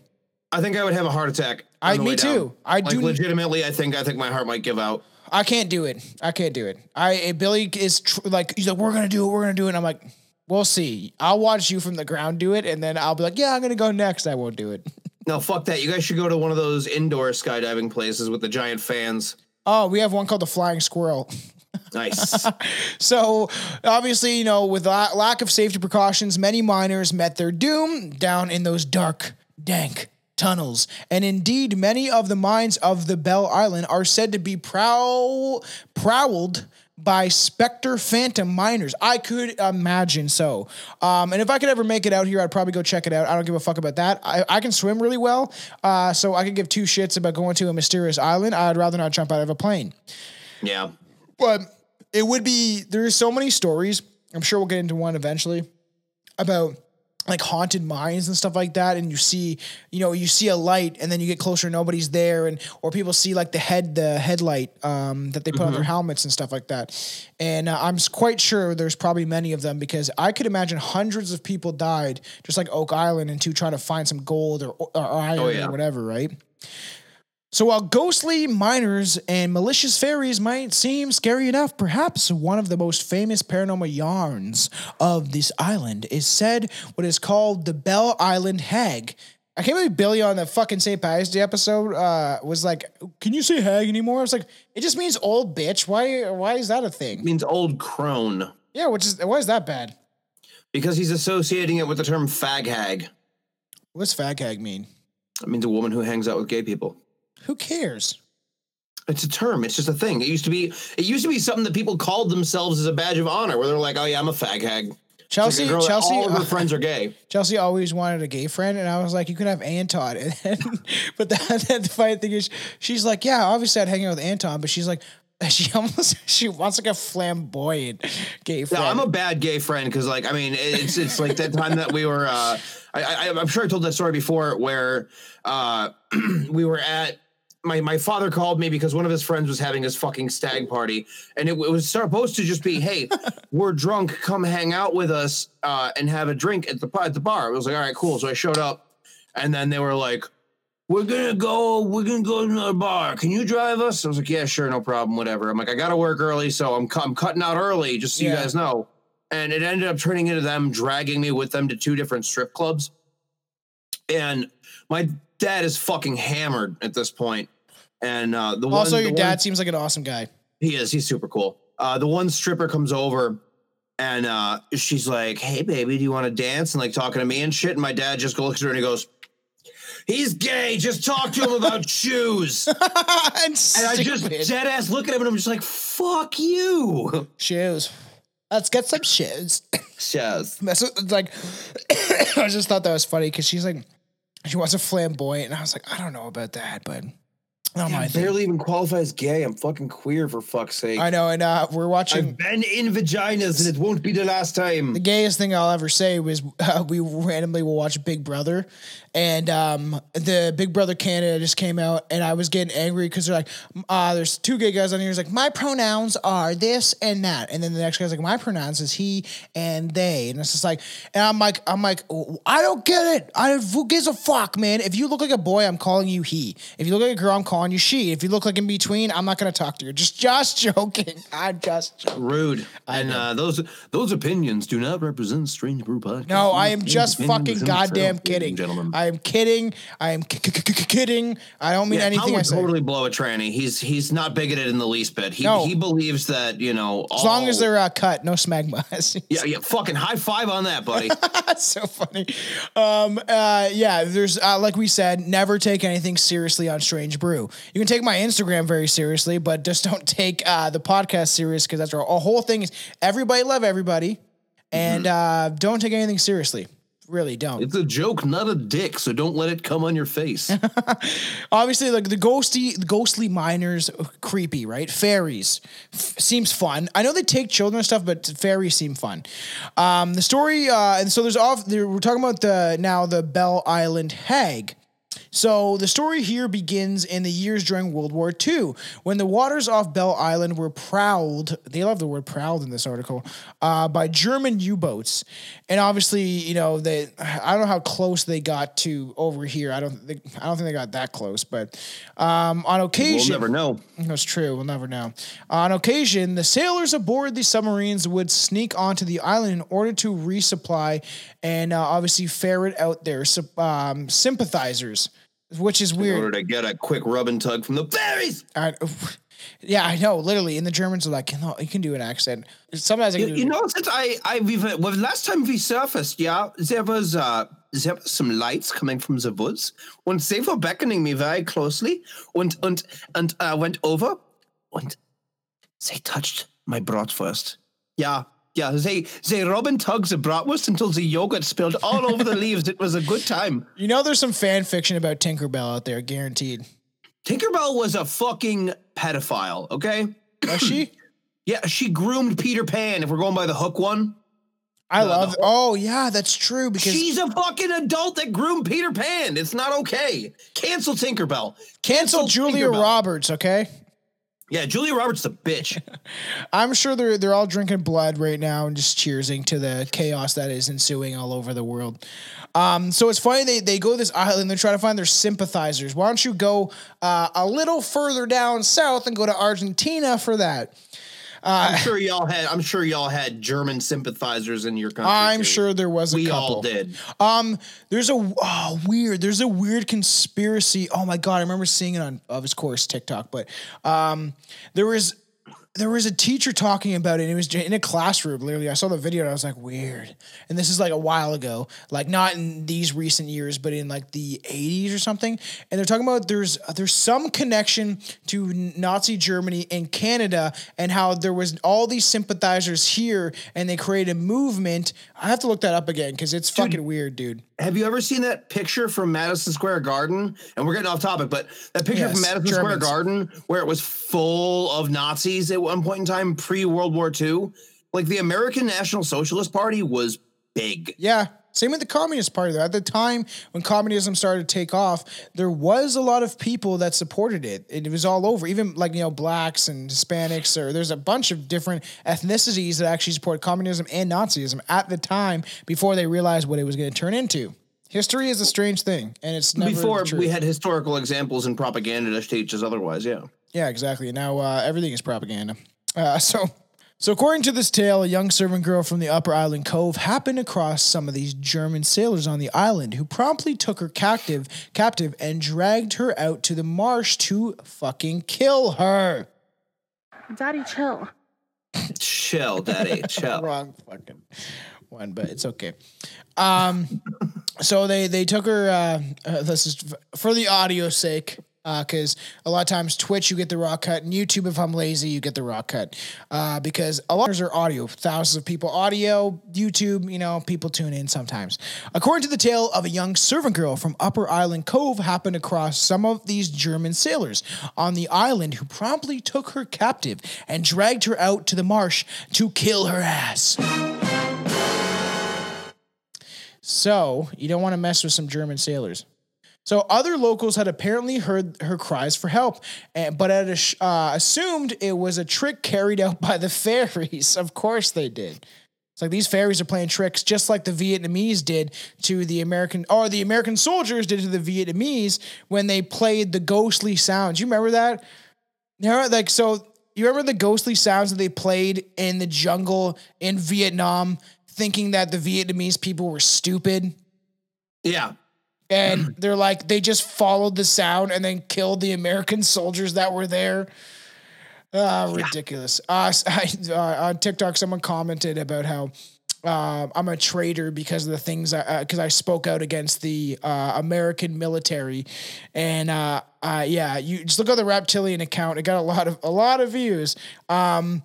I think I would have a heart attack. I- me too. down. I like do- legitimately. I think I think my heart might give out. I can't do it. I can't do it. I eh, Billy is tr- like he's like we're gonna do it. We're gonna do it. And I'm like, we'll see. I'll watch you from the ground do it, and then I'll be like, yeah, I'm gonna go next. I won't do it. <laughs> No, fuck that. You guys should go to one of those indoor skydiving places with the giant fans. Oh, we have one called the Flying Squirrel. Nice. <laughs> So obviously, you know, with la- lack of safety precautions, many miners met their doom down in those dark, dank tunnels. And indeed, many of the mines of the Bell Island are said to be prowl- prowled by specter phantom miners. I could imagine so. Um, and if I could ever make it out here, I'd probably go check it out. I don't give a fuck about that. I, I can swim really well, uh, so I could give two shits about going to a mysterious island. I'd rather not jump out of a plane yeah. but it would be there's so many stories i'm sure we'll get into one eventually about like haunted mines and stuff like that and you see you know you see a light and then you get closer nobody's there and or people see like the head the headlight um, that they put on their helmets and stuff like that. And uh, i'm quite sure there's probably many of them because i could imagine hundreds of people died just like oak island and two trying to find some gold or, or iron Oh, yeah. or whatever right so while ghostly miners and malicious fairies might seem scary enough, perhaps one of the most famous paranormal yarns of this island is said what is called the Bell Island Hag. I can't believe Billy on the fucking St. Patrick's Day episode uh, was like, "Can you say hag anymore?" I was like, "It just means old bitch. Why? Why is that a thing?" It means old crone Yeah, which is why is that bad? because he's associating it with the term fag hag. What's fag hag mean? It means a woman who hangs out with gay people. Who cares? It's a term. It's just a thing. It used to be. It used to be something that people called themselves as a badge of honor, where they're like, "Oh yeah, I'm a fag hag." It's like Chelsea, Chelsea, all of her uh, <laughs> friends are gay. Chelsea always wanted a gay friend, and I was like, "You can have Anton." <laughs> And then, but the, <laughs> the funny thing is, she's like, "Yeah, obviously I'd hang out with Anton," but she's like, she almost she wants like a flamboyant gay No, friend. I'm a bad gay friend because, like, I mean, it's it's like that time that we were. Uh, I, I I'm sure I told that story before, where uh, <clears throat> we were at. My, my father called me because one of his friends was having his fucking stag party, and it, it was supposed to just be, "Hey, <laughs> we're drunk, come hang out with us uh, and have a drink at the at the bar." I was like, "All right, cool." So I showed up, and then they were like, we're gonna go we're gonna go to another bar. Can you drive us? I was like yeah sure no problem whatever. I'm like i gotta work early so i'm, cu- I'm cutting out early just so you guys know. And it ended up turning into them dragging me with them to two different strip clubs. And my dad is fucking hammered at this point and uh the also, one, your the dad one- seems like an awesome guy. he is. He's super cool. Uh, the one stripper comes over and uh, she's like, "Hey, baby, do you want to dance?" And like talking to me and shit. And my dad just looks at her and he goes, "He's gay. Just talk to him about <laughs> shoes." <laughs> and And I just dead ass look at him and I'm just like, "Fuck you." shoes. Let's get some shoes. <laughs> Shoes. That's what, it's like. <coughs> I just thought that was funny because she's like, she wants a flamboyant, and I was like, I don't know about that, but not my I thing. barely even qualify as gay. I'm fucking queer for fuck's sake. I know, and uh, we're watching. I've been in vaginas and it won't be the last time. the gayest thing I'll ever say was <laughs> uh, we randomly will watch Big Brother, and um, the Big Brother Canada just came out, and I was getting angry because they're like, uh, "There's two gay guys on here." He's like, "My pronouns are this and that," and then the next guy's like, "My pronouns is he and they," and it's just like, and I'm like, I'm like, I don't get it. I who gives a fuck, man? If you look like a boy, I'm calling you he. If you look like a girl, I'm calling you she. If you look like in between, I'm not gonna talk to you. <laughs> Just, just joking. <laughs> I'm just joking. Rude. and uh, those those opinions do not represent Strange Brew Podcast. No, I am just fucking goddamn kidding. gentlemen. I am kidding. I am k- k- k- kidding. I don't mean Yeah, anything Tom I would say. totally blow a tranny. He's he's not bigoted in the least bit. He No. he believes that you know as long as they're uh, cut, no smegma. <laughs> yeah yeah fucking high five on that, buddy. <laughs> That's so funny. Um, uh, yeah, there's uh, like we said, never take anything seriously on Strange Brew. You can take my Instagram very seriously, but just don't take uh, the podcast serious because that's our, our whole thing is everybody love everybody, and uh, don't take anything seriously. Really don't. It's a joke, not a dick, so don't let it come on your face. <laughs> Obviously, like the ghosty, the ghostly miners, uh, creepy, right? Fairies f- seems fun. I know they take children and stuff, but fairies seem fun. Um, the story, uh, and so there's off. We're talking about the now the Bell Island Hag. So the story here begins in the years during World War II, when the waters off Bell Island were prowled. They love the word "prowled" in this article uh, by German U-boats, and obviously, you know, they. I don't know how close they got to over here. I don't. Think, I don't think they got that close, but um, on we'll occasion, never know. that's true. We'll never know. On occasion, the sailors aboard the submarines would sneak onto the island in order to resupply and uh, obviously ferret out their um, sympathizers, which is weird. In order to get a quick rub and tug from the fairies. I, yeah, I know. Literally, and the Germans are like, no, you can do an accent. Sometimes I can You, do. you know, since I, I, we've, well, last time we surfaced, yeah, there was, uh, there was some lights coming from the woods, and they were beckoning me very closely, and and and uh, went over, and they touched my bratwurst. Yeah, yeah, they they rub and tug the bratwurst until the yogurt spilled all over the <laughs> leaves. It was a good time. you know, there's some fan fiction about Tinkerbell out there, guaranteed. Tinkerbell was a fucking pedophile. Okay, Was she? <clears throat> yeah, she groomed Peter Pan. If we're going by the hook one. I No, love. oh yeah, that's true because She's a fucking adult that groomed Peter Pan. It's not okay. Cancel Tinkerbell. cancel Julia Tinkerbell. Roberts. Okay. Yeah, Julia Roberts the bitch. <laughs> I'm sure they're they're all drinking blood right now and just cheersing to the chaos that is ensuing all over the world. Um, so it's funny they they go to this island. They're trying to find their sympathizers. Why don't you go uh, a little further down south and go to Argentina for that? I'm sure y'all had. I'm sure y'all had German sympathizers in your country. I'm too. sure there was a we couple. all did. Um, there's a oh, weird. There's a weird conspiracy. Oh my god, I remember seeing it on, of course, TikTok. But um, there was there was a teacher talking about it. And it was in a classroom. Literally, I saw the video and I was like, weird. And this is like a while ago, like not in these recent years, but in like the 80s or something. And they're talking about there's there's some connection to Nazi Germany and Canada and how there was all these sympathizers here and they created a movement. I have to look that up again because it's fucking weird, dude. Have you ever seen that picture from Madison Square Garden? And we're getting off topic, but that picture Yes, from Madison Germans. Square Garden where it was full of Nazis at one point in time, pre World War II. Like the American National Socialist Party was big. Yeah. Same with the Communist Party. Though. At the time when communism started to take off, there was a lot of people that supported it. It was all over, even like you know blacks and Hispanics, or there's a bunch of different ethnicities that actually support communism and Nazism at the time before they realized what it was going to turn into. History is a strange thing, and it's never Before we had historical examples and propaganda to teach us otherwise, yeah. Yeah, exactly. Now uh, everything is propaganda. Uh, <laughs> so, so according to this tale, a young servant girl from the Upper Island Cove happened across some of these German sailors on the island, who promptly took her captive, captive, and dragged her out to the marsh to fucking kill her. Daddy, chill. Chill, daddy, <laughs> chill. Wrong fucking one, but it's okay. Um, so they they took her. Uh, uh, this is for the audio sake. Because a lot of times Twitch you get the raw cut, and YouTube if I'm lazy you get the raw cut. Uh, because a lot of are audio, thousands of people audio, YouTube, you know, people tune in sometimes. According to the tale of a young servant girl from Upper Island Cove, happened across some of these German sailors on the island who promptly took her captive and dragged her out to the marsh to kill her ass. So you don't want to mess with some German sailors. So other locals had apparently heard her cries for help, but had uh, assumed it was a trick carried out by the <laughs> fairies. Of course they did. It's like these fairies are playing tricks, just like the Vietnamese did to the American, or the American soldiers did to the Vietnamese when they played the ghostly sounds. You remember that? Know, like so. You remember the ghostly sounds that they played in the jungle in Vietnam, thinking that the Vietnamese people were stupid Yeah. And they're like they just followed the sound and then killed the American soldiers that were there. Ah, ridiculous. Uh, s- <laughs> I, uh, on TikTok, someone commented about how um, I'm a traitor because of the things I because I spoke out against the uh, American military, and uh, uh, yeah, you just look at the reptilian account. It got a lot of a lot of views. Um,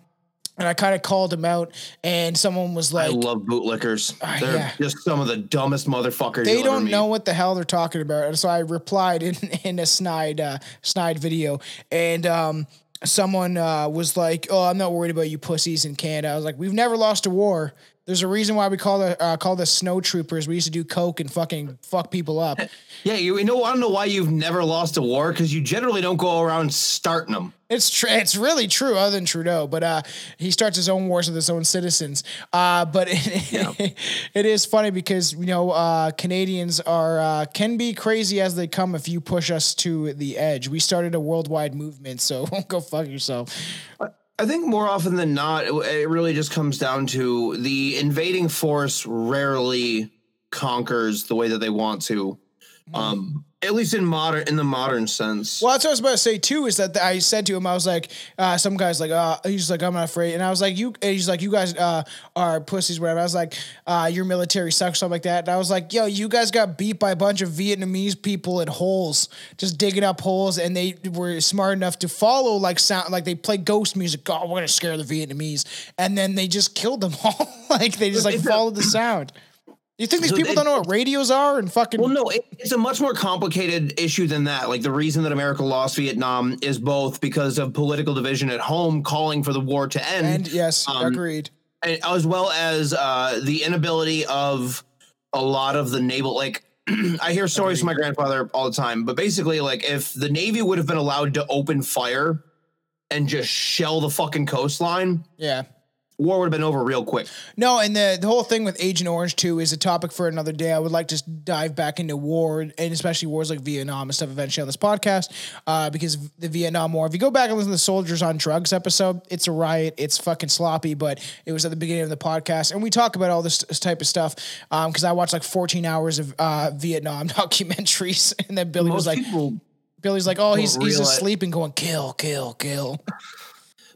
and I kind of called him out, and someone was like, I love bootlickers. They're yeah. just some of the dumbest motherfuckers. they don't know what the hell they're talking about. And so I replied in <laughs> in a snide uh, snide video, and um, someone uh, was like, "Oh, I'm not worried about you pussies in Canada." I was like, "We've never lost a war." There's a reason why we call the uh, call the snow troopers. We used to do coke and fucking fuck people up. <laughs> Yeah, you, you know, I don't know why you've never lost a war because you generally don't go around starting them. It's tr- it's really true, other than Trudeau. But uh, he starts his own wars with his own citizens. Uh, but <laughs> it, it is funny because you know uh, Canadians are uh, can be crazy as they come if you push us to the edge. We started a worldwide movement, so <laughs> go fuck yourself. I think more often than not, it, it really just comes down to the invading force rarely conquers the way that they want to. Um, at least in modern, in the modern sense. Well, that's what I was about to say too. Is that I said to him, I was like, uh, some guys like, uh, he's like, I'm not afraid, and I was like, you, he's like, you guys uh, are pussies, whatever. I was like, uh, your military sucks, something like that. And I was like, yo, you guys got beat by a bunch of Vietnamese people at holes, just digging up holes, and they were smart enough to follow like sound, like they play ghost music. Oh, we're gonna scare the Vietnamese, and then they just killed them <laughs> all. like they just like followed the sound. You think these So people they- don't know what radios are and fucking? Well, no, it, it's a much more complicated issue than that. Like the reason that America lost Vietnam is both because of political division at home, calling for the war to end, and yes, um, agreed. and as well as uh, the inability of a lot of the naval like <clears throat> I hear stories from my grandfather all the time, but basically like if the Navy would have been allowed to open fire and just shell the fucking coastline, Yeah. War would have been over real quick. No, and the the whole thing with Agent Orange too is a topic for another day. I would like to dive back into war and especially wars like Vietnam and stuff eventually on this podcast, uh, because the Vietnam War. If you go back and listen to the Soldiers on Drugs episode, it's a riot. It's fucking sloppy, but it was at the beginning of the podcast, and we talk about all this, this type of stuff because I watched like 14 hours of uh, Vietnam <laughs> documentaries, and then Billy was like, people Billy's like, oh, he's he's asleep and going kill, kill, kill. <laughs>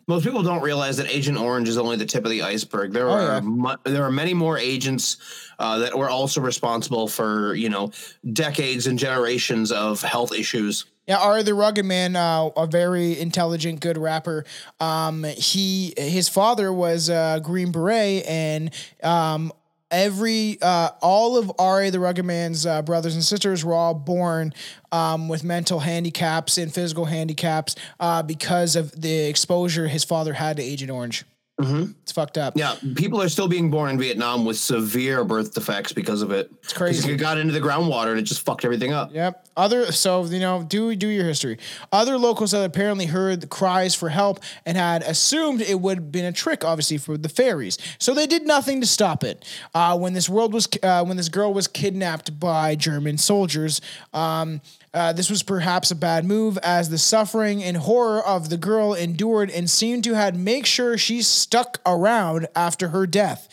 most people don't realize that Agent Orange is only the tip of the iceberg. There Oh, are yeah. mu- there are many more agents uh, that were also responsible for you know decades and generations of health issues. Yeah, R.A. the Rugged Man, uh, a very intelligent, good rapper. Um, he his father was uh, Green Beret, and um, every uh, all of R.A. the Rugged Man's uh, brothers and sisters were all born um, with mental handicaps and physical handicaps uh, because of the exposure his father had to Agent Orange. It's fucked up. Yeah, people are still being born in Vietnam with severe birth defects because of it. It's crazy. It got into the groundwater and it just fucked everything up. Yep. Other so you know do do your history. Other locals had apparently heard the cries for help and had assumed it would have been a trick, obviously for the fairies. So they did nothing to stop it. Uh, when this world was uh, when this girl was kidnapped by German soldiers. Um, uh, this was perhaps a bad move, as the suffering and horror of the girl endured and seemed to had make sure she stuck around after her death.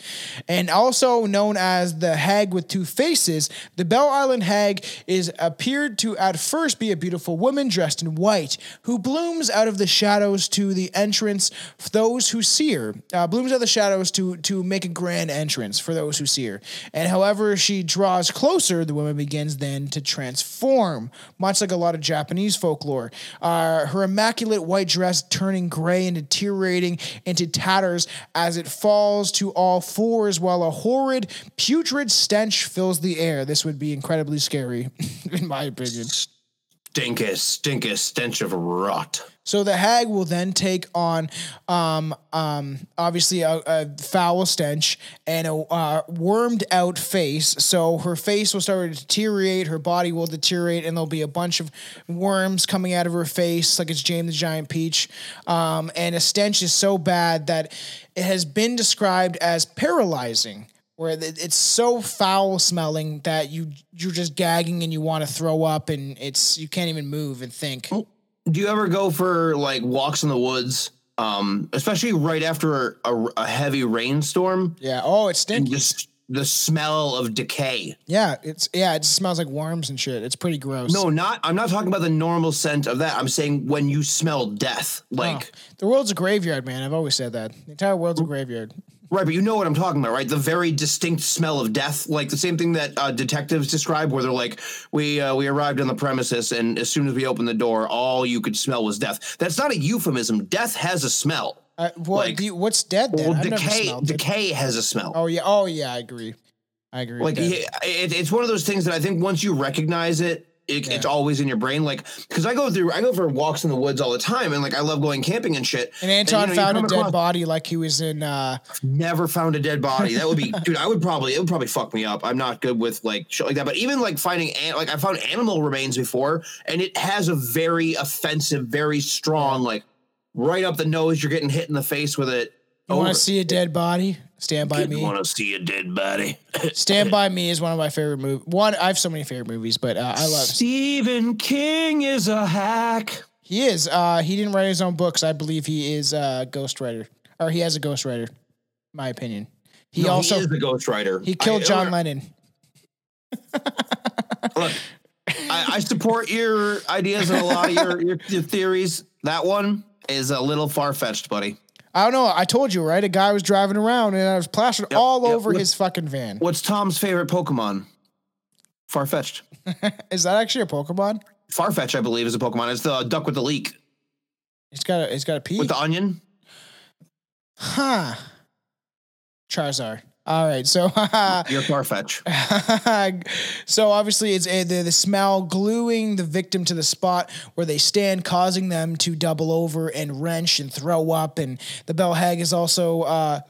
And also known as the Hag with Two Faces, the Bell Island Hag is appeared to at first be a beautiful woman dressed in white, who blooms out of the shadows to the entrance for those who see her. Uh, blooms out of the shadows to to make a grand entrance for those who see her. And however she draws closer, the woman begins then to transform, much like a lot of Japanese folklore. Uh, her immaculate white dress turning gray and deteriorating into tatters as it falls to all fours, while a horrid, putrid stench fills the air. This would be incredibly scary, <laughs> in my opinion. Stinkest, stinkest stench of rot. So the hag will then take on, um, um, obviously a, a foul stench and a uh, wormed out face. So her face will start to deteriorate, her body will deteriorate, and there'll be a bunch of worms coming out of her face, like it's James the Giant Peach. Um, and a stench is so bad that it has been described as paralyzing. Where it's so foul smelling that you you're just gagging and you want to throw up and it's you can't even move and think. Do you ever go for like walks in the woods, um, especially right after a, a heavy rainstorm? Yeah. Oh, it's And stinky. just the smell of decay. Yeah, it's yeah, it smells like worms and shit. It's pretty gross. No, not. I'm not talking about the normal scent of that. I'm saying when you smell death, like the world's a graveyard, man. I've always said that. The entire world's a graveyard. Right, but you know what I'm talking about, right? The very distinct smell of death, like the same thing that uh, detectives describe, where they're like, "We uh, we arrived on the premises, and as soon as we opened the door, all you could smell was death." That's not a euphemism. Death has a smell. Uh, what, Like- you- what's dead then? Well, never decay it. decay has a smell. Oh yeah. Oh yeah. I agree. I agree. like it, it's one of those things that I think once you recognize it, it it's always in your brain. Like because I go through, I go for walks in the woods all the time, and like I love going camping and shit. and Anton you know, found a come dead across- body like he was in. uh Never found a dead body. That would be, <laughs> dude. I would probably, it would probably fuck me up. I'm not good with like shit like that. But even like finding, an, like I found animal remains before, and it has a very offensive, very strong, like right up the nose. You're getting hit in the face with it. You want to see a dead body? Stand by me. Want to see a dead body? <laughs> Stand by Me is one of my favorite movies. One, I have so many favorite movies, but uh, I love. Stephen King is a hack. He is. Uh, he didn't write his own books. I believe he is a ghostwriter, or he has a ghostwriter. My opinion. He No, also he is the ghostwriter. he killed I- John Lennon. <laughs> Look, I, I support your ideas and a lot of your, your, your theories. That one is a little far fetched, buddy. I don't know. I told you right. A guy was driving around and I was plastered all yep. over What- his fucking van. What's Tom's favorite Pokemon? Farfetch'd. <laughs> Is that actually a Pokemon? Farfetch, I believe, is a Pokemon. It's the duck with the leak It's got a it's got a pea. with the onion. huh. Charizard. All right. So. <laughs> You're Farfetch. <laughs> so obviously it's uh, the, the smell gluing the victim to the spot where they stand causing them to double over and wrench and throw up and the bell hag is also uh,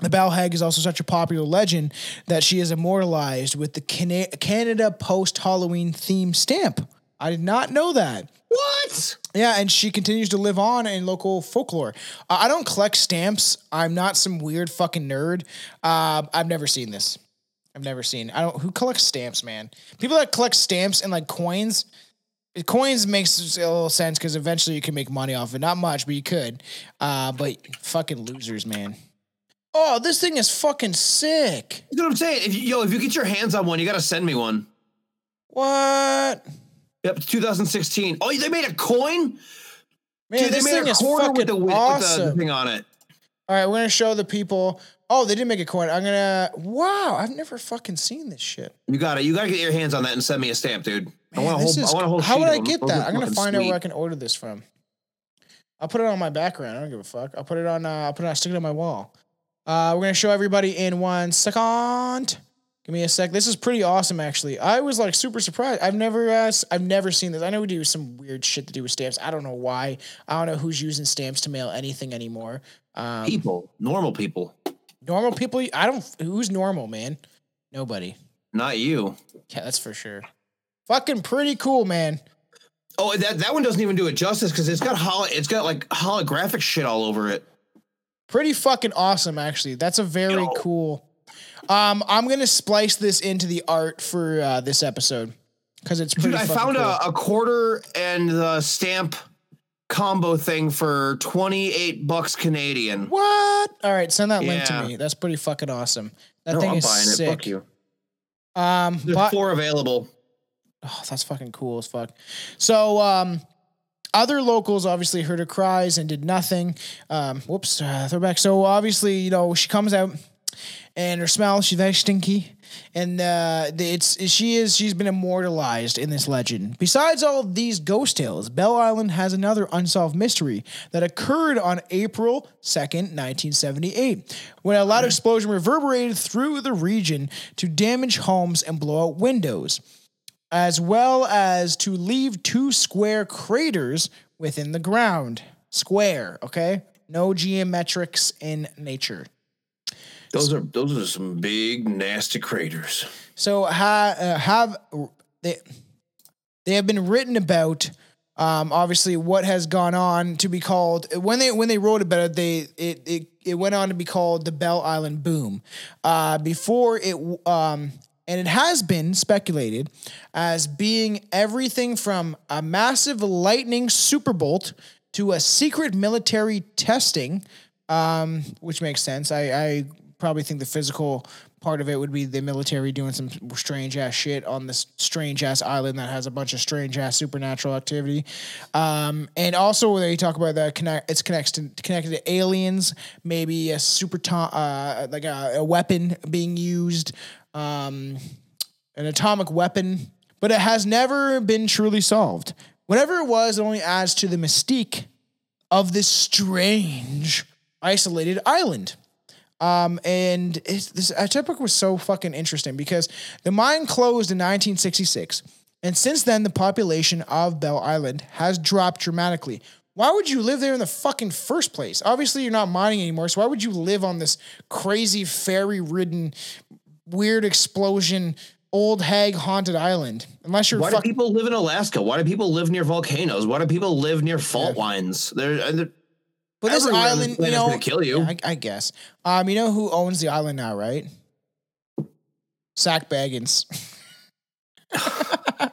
the bell hag is also such a popular legend that she is immortalized with the Cana- canada post halloween theme stamp i did not know that What? yeah, and she continues to live on in local folklore. Uh, I don't collect stamps. I'm not some weird fucking nerd. Uh, I've never seen this. I've never seen. I don't. Who collects stamps, man? People that collect stamps and like coins. Coins makes a little sense because eventually you can make money off it. Not much, but you could. Uh, but fucking losers, man. Oh, this thing is fucking sick. You know what I'm saying? If you, yo, if you get your hands on one, you got to send me one. What? Yep, 2016. Oh, they made a coin? Man, Dude, they made thing a is quarter fucking with the, with, awesome. with the thing on it. All right, we're gonna show the people. Oh, they did make a coin. I'm gonna. Wow, I've never fucking seen this shit. You got it. You got to get your hands on that and send me a stamp, dude. I Man, want a this whole. is- I want a whole. how would I get that? I'm gonna find out where I can order this from. I'll put it on my background. I don't give a fuck. I'll put it on. Uh, I'll put it. I'll stick it on my wall. Uh, we're gonna show everybody in one second. Give me a sec. This is pretty awesome, actually. I was like super surprised. I've never, uh, I've never seen this. I know we do some weird shit to do with stamps. I don't know why. I don't know who's using stamps to mail anything anymore. Um, People, normal people, normal people. I don't. Who's normal, man? Nobody. not you. Yeah, that's for sure. Fucking pretty cool, man. Oh, that that one doesn't even do it justice because it's got holo, It's got like holographic shit all over it. Pretty fucking awesome, actually. That's a very Yo. cool. Um, I'm gonna splice this into the art for uh, this episode because it's pretty. Dude, I found cool. a, a quarter and the stamp combo thing for 28 bucks Canadian. What? All right, send that link to me. That's pretty fucking awesome. That No, thing I'm is buying sick. it. Fuck you. Um, There's but, four available. oh, that's fucking cool as fuck. So, um, other locals obviously heard her cries and did nothing. Um, whoops, uh, throwback. So obviously, you know, she comes out and her smell, she's very stinky. And uh, it's she is she's been immortalized in this legend. Besides all these ghost tales, Bell Island has another unsolved mystery that occurred on April 2nd, 1978, when a loud explosion reverberated through the region to damage homes and blow out windows as well as to leave two square craters within the ground. Square, okay? No geometrics in nature. Those are those are some big nasty craters. So ha, uh, have they they have been written about um, obviously what has gone on to be called when they when they wrote about it they it it, it went on to be called the Bell Island boom. Uh, before it um, and it has been speculated as being everything from a massive lightning superbolt to a secret military testing um, which makes sense. I, I probably think the physical part of it would be the military doing some strange ass shit on this strange ass island that has a bunch of strange ass supernatural activity. Um, and also they talk about that connect it's connected connected to aliens, maybe a super to- uh, like a, a weapon being used, um, an atomic weapon, but it has never been truly solved. Whatever it was, it only adds to the mystique of this strange isolated island. Um, and it's, this topic was so fucking interesting because the mine closed in 1966, and since then the population of Bell Island has dropped dramatically. Why would you live there in the fucking first place? Obviously, you're not mining anymore, so why would you live on this crazy fairy ridden, weird explosion, old hag haunted island? Unless you're Why do people live in Alaska? Why do people live near volcanoes? Why do people live near fault lines? They're, uh, they're But this Everyone island, you know, kill you. Yeah, I, I guess. Um, you know who owns the island now, right? Sack Baggins. <laughs>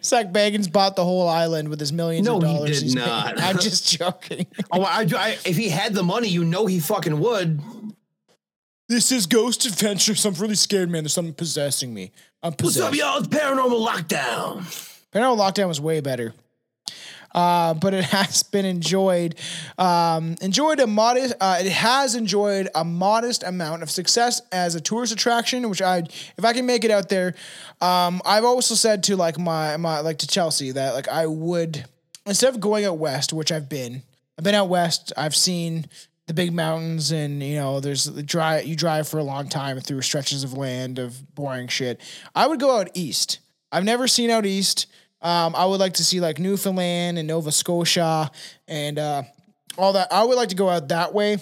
Sack Baggins bought the whole island with his millions No, of dollars. No, he's made. not. I'm just joking. <laughs> oh, I, I, if he had the money, you know he fucking would. this is Ghost Adventures. I'm really scared, man. There's something possessing me. I'm possessed. What's up, y'all? It's paranormal lockdown. Paranormal Lockdown was way better. Uh, but it has been enjoyed, um, enjoyed a modest. Uh, it has enjoyed a modest amount of success as a tourist attraction. Which I, if I can make it out there, um, I've also said to like my my like to Chelsea that like I would instead of going out west, which I've been, I've been out west. I've seen the big mountains, and you know, there's the dry. You drive for a long time through stretches of land of boring shit. I would go out east. I've never seen out east. Um, I would like to see like Newfoundland and Nova Scotia and uh, all that. I would like to go out that way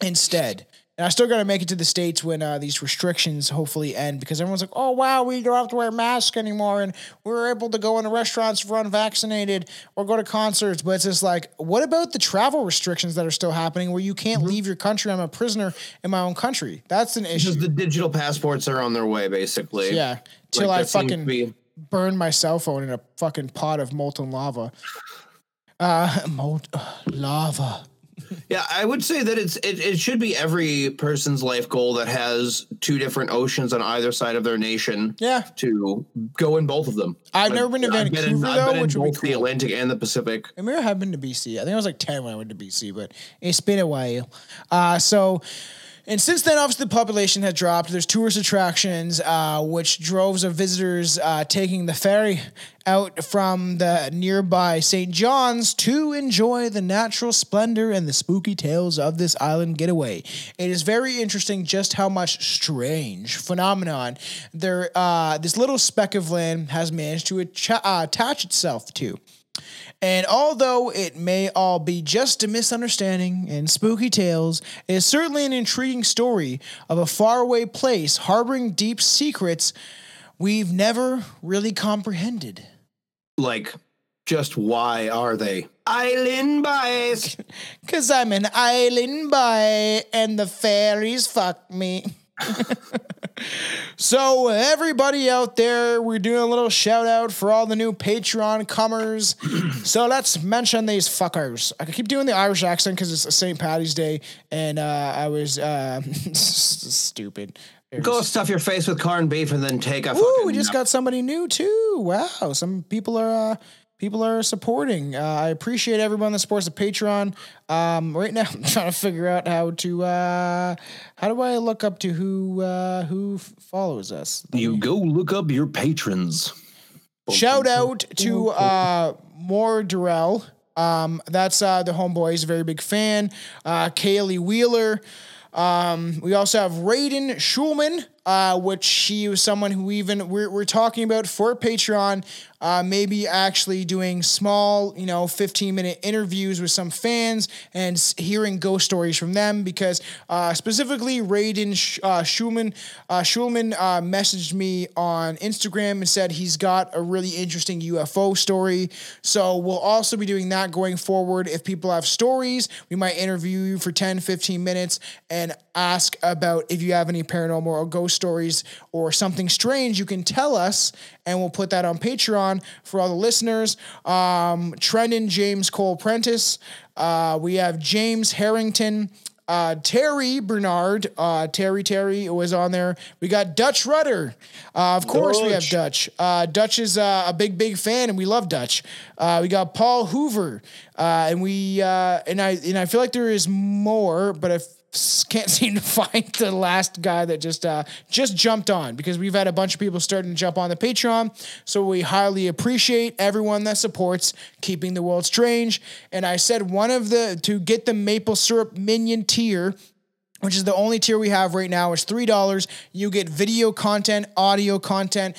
instead. And I still got to make it to the states when uh, these restrictions hopefully end because everyone's like, "Oh wow, we don't have to wear masks anymore, and we're able to go into restaurants if we're unvaccinated or go to concerts." But it's just like, what about the travel restrictions that are still happening where you can't leave your country? I'm a prisoner in my own country. That's an issue. Because the digital passports are on their way, basically. yeah, till Like, I that seems to fucking be- burn my cell phone in a fucking pot of molten lava. Uh, molt uh, lava. Yeah, I would say that it's it, it should be every person's life goal that has two different oceans on either side of their nation. Yeah. To go in both of them. I've never been to I've been in- Vancouver, I've though, been in which would be both the. Atlantic and the Pacific. I remember I have been to BC. I think I was like 10 when I went to BC, but it's been a while. Uh, so, and since then, obviously, the population has dropped. There's tourist attractions, uh, which droves of visitors uh, taking the ferry out from the nearby St. John's to enjoy the natural splendor and the spooky tales of this island getaway. It is very interesting just how much strange phenomenon there uh, this little speck of land has managed to uh, attach itself to. And although it may all be just a misunderstanding and spooky tales, it is certainly an intriguing story of a faraway place harboring deep secrets we've never really comprehended. Like, just why are they island boys? <laughs> Cause I'm an island boy and the fairies fuck me. So everybody out there, we're doing a little shout out for all the new Patreon comers. <clears throat> so let's mention these fuckers. I keep doing the Irish accent because it's St. Patty's Day, and uh, I was uh, <laughs> stupid. Go stuff your face with corned beef and then take a Ooh, we just got somebody new too. Wow, some people are uh, people are supporting. Uh, I appreciate everyone that supports the Patreon. Um, right now, <laughs> I'm trying to figure out how to uh, how do I look up to who uh, who f- follows us. You go look up your patrons. Shout out to uh, More Durrell. Um, that's uh, the homeboy. He's a very big fan. Uh, Kaylee Wheeler. Um, we also have Raiden Schulman, uh, which she was someone who even we're, we're talking about for Patreon, uh, maybe actually doing small, you know, 15 minute interviews with some fans and hearing ghost stories from them because uh, specifically Raiden Sh- uh, Schulman, uh, Schulman uh, messaged me on Instagram and said he's got a really interesting UFO story. So we'll also be doing that going forward. If people have stories, we might interview you for 10, 15 minutes and ask about if you have any paranormal or ghost stories or something strange you can tell us and we'll put that on patreon for all the listeners um, trendon james cole prentice uh, we have james harrington Uh, Terry Bernard, uh, Terry Terry was on there. We got Dutch Rudder. Uh, of course, we have Dutch. Dutch. Uh, Dutch is uh, a big, big fan, and we love Dutch. Uh, we got Paul Hoover, uh, and we uh, and I and I feel like there is more, but if can't <laughs> seem to find the last guy that just uh, just jumped on because we've had a bunch of people starting to jump on the Patreon. So we highly appreciate everyone that supports keeping the world strange. And I said one of the to get the maple syrup minion tier which is the only tier we have right now is three dollars you get video content audio content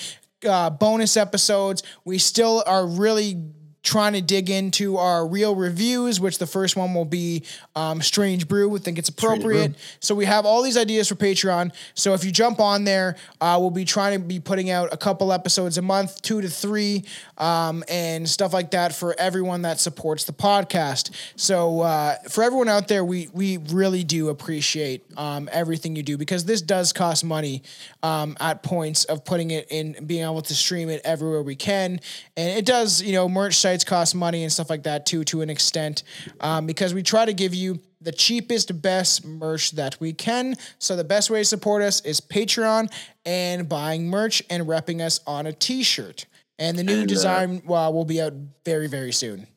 uh, bonus episodes we still are really trying to dig into our real reviews which the first one will be um, strange brew. We think it's appropriate. So we have all these ideas for patreon. So if you jump on there uh, we'll be trying to be putting out a couple episodes a month two to three um, and stuff like that for everyone that supports the podcast. So uh, for everyone out there we we really do appreciate um, everything you do because this does cost money um, at points of putting it in being able to stream it everywhere we can. And it does you know merch sites cost money and stuff like that too to an extent um, because we try to give you the cheapest best merch that we can so the best way to support us is patreon and buying merch and repping us on a t-shirt and the new And, uh, design uh, will be out very very soon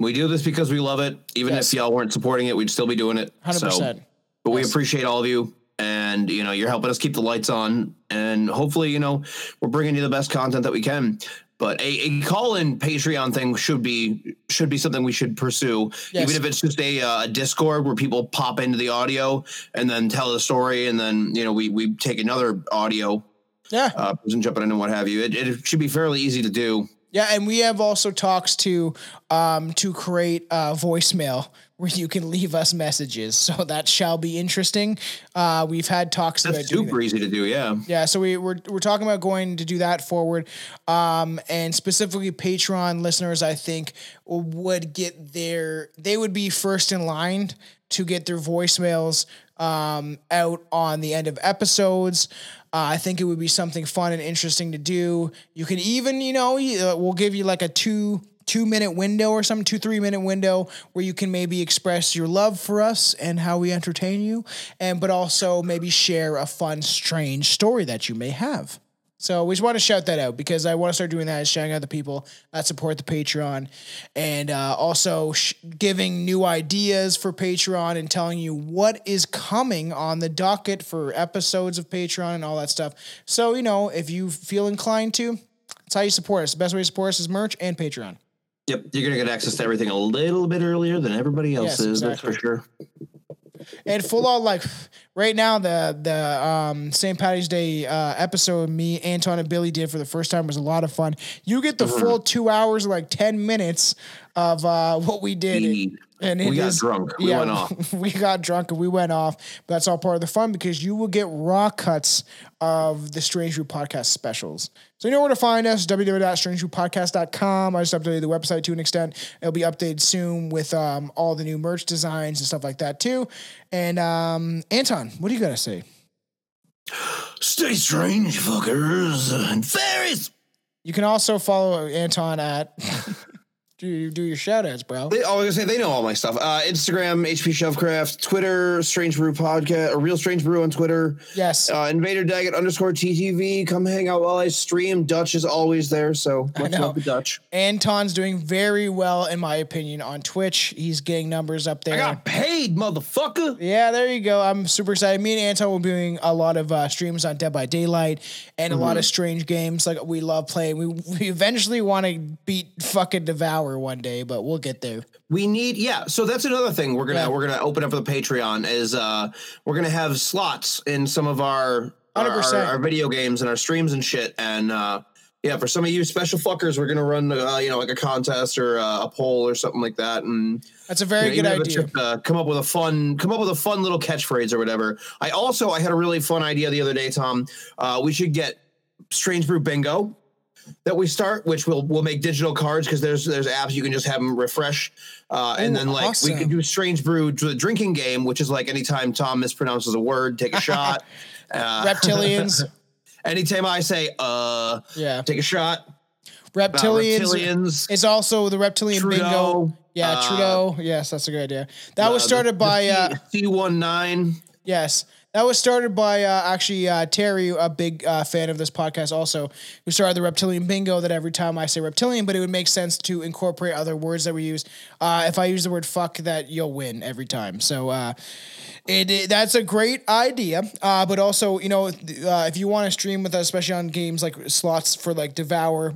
We do this because we love it. Even Yes. if y'all weren't supporting it, we'd still be doing it. 100%. So, but we appreciate all of you, and you know you're helping us keep the lights on, and hopefully you know we're bringing you the best content that we can. But a, a call in Patreon thing should be should be something we should pursue, Yes. even if it's just a, uh, a Discord where people pop into the audio and then tell the story, and then you know we we take another audio yeah uh, person jumping in and what have you. It, it should be fairly easy to do. Yeah, and we have also talks to um to create a voicemail where you can leave us messages. So that shall be interesting. Uh we've had talks about That's doing super easy to do. Yeah. Yeah, so we, we're we're talking about going to do that forward, um, and specifically Patreon listeners, I think would get their they would be first in line to get their voicemails um, out on the end of episodes. Uh, I think it would be something fun and interesting to do. You can even, you know, uh, we'll give you like a two two minute window or something, two three minute window where you can maybe express your love for us and how we entertain you, and but also maybe share a fun, strange story that you may have. So we just want to shout that out because I want to start doing that, is shouting out the people that support the Patreon, and uh, also sh- giving new ideas for Patreon and telling you what is coming on the docket for episodes of Patreon and all that stuff. So you know, if you feel inclined to, that's how you support us. The best way to support us is merch and Patreon. Yep, you're gonna get access to everything a little bit earlier than everybody else Yes, is. That's for sure. And full on like right now the the um St. Patty's Day uh episode me, Anton and Billy did for the first time was a lot of fun. You get the Mm-hmm. full two hours, like ten minutes of uh what we did. We- and we got is- drunk. We went off. <laughs> we got drunk and we went off. But that's all part of the fun because you will get raw cuts of the Strange Brew podcast specials. So you know where to find us, www.strangebrewpodcast.com. I just updated the website to an extent. It'll be updated soon with um, all the new merch designs and stuff like that too. And um, Anton, what do you got to say? Stay strange, fuckers and fairies. You can also follow Anton at <laughs> do do your shout outs, bro. They, oh, I was gonna say they know all my stuff. Uh, Instagram, HP Shelfcraft, Twitter, Strange Brew Podcast, or Real Strange Brew on Twitter. Yes. Uh, Invader Daggett underscore TTV. Come hang out while I stream. Dutch is always there, so much know. love to Dutch. Anton's doing very well, in my opinion, on Twitch. He's getting numbers up there. I got paid, motherfucker. Yeah, there you go. I'm super excited. Me and Anton will be doing a lot of uh, streams on Dead by Daylight and a lot Mm-hmm. of strange games. Like we love playing. We we eventually want to beat fucking Devour one day, but we'll get there. We need yeah. So that's another thing we're gonna Yeah. we're gonna open up for the Patreon is uh we're gonna have slots in some of our our, our, our video games and our streams and shit. And uh yeah, for some of you special fuckers, we're gonna run uh, you know like a contest or uh, a poll or something like that. And That's a very you know, good idea. uh, come up with a fun come up with a fun little catchphrase or whatever. I also I had a really fun idea the other day, Tom. Uh, we should get Strange Brew Bingo that we start, which will will make digital cards because there's there's apps you can just have them refresh, uh, and then like we awesome. could do Strange Brew to the drinking game, which is like anytime Tom mispronounces a word, take a <laughs> shot. Uh, Reptilians. <laughs> anytime I say uh, Yeah. take a shot. Uh, Reptilians. reptilians. It's also the reptilian Trudeau. bingo Yeah, Uh, Trudeau. Yes, that's a good idea. That was started by uh, C one nine. yes, that was started by uh, actually uh, Terry, a big uh, fan of this podcast, also who started the reptilian bingo. That every time I say reptilian, but it would make sense to incorporate other words that we use. Uh, if I use the word fuck, that you'll win every time. So. Uh, it, it- that's a great idea, uh, but also you know uh, if you want to stream with us, especially on games like slots for like Devour,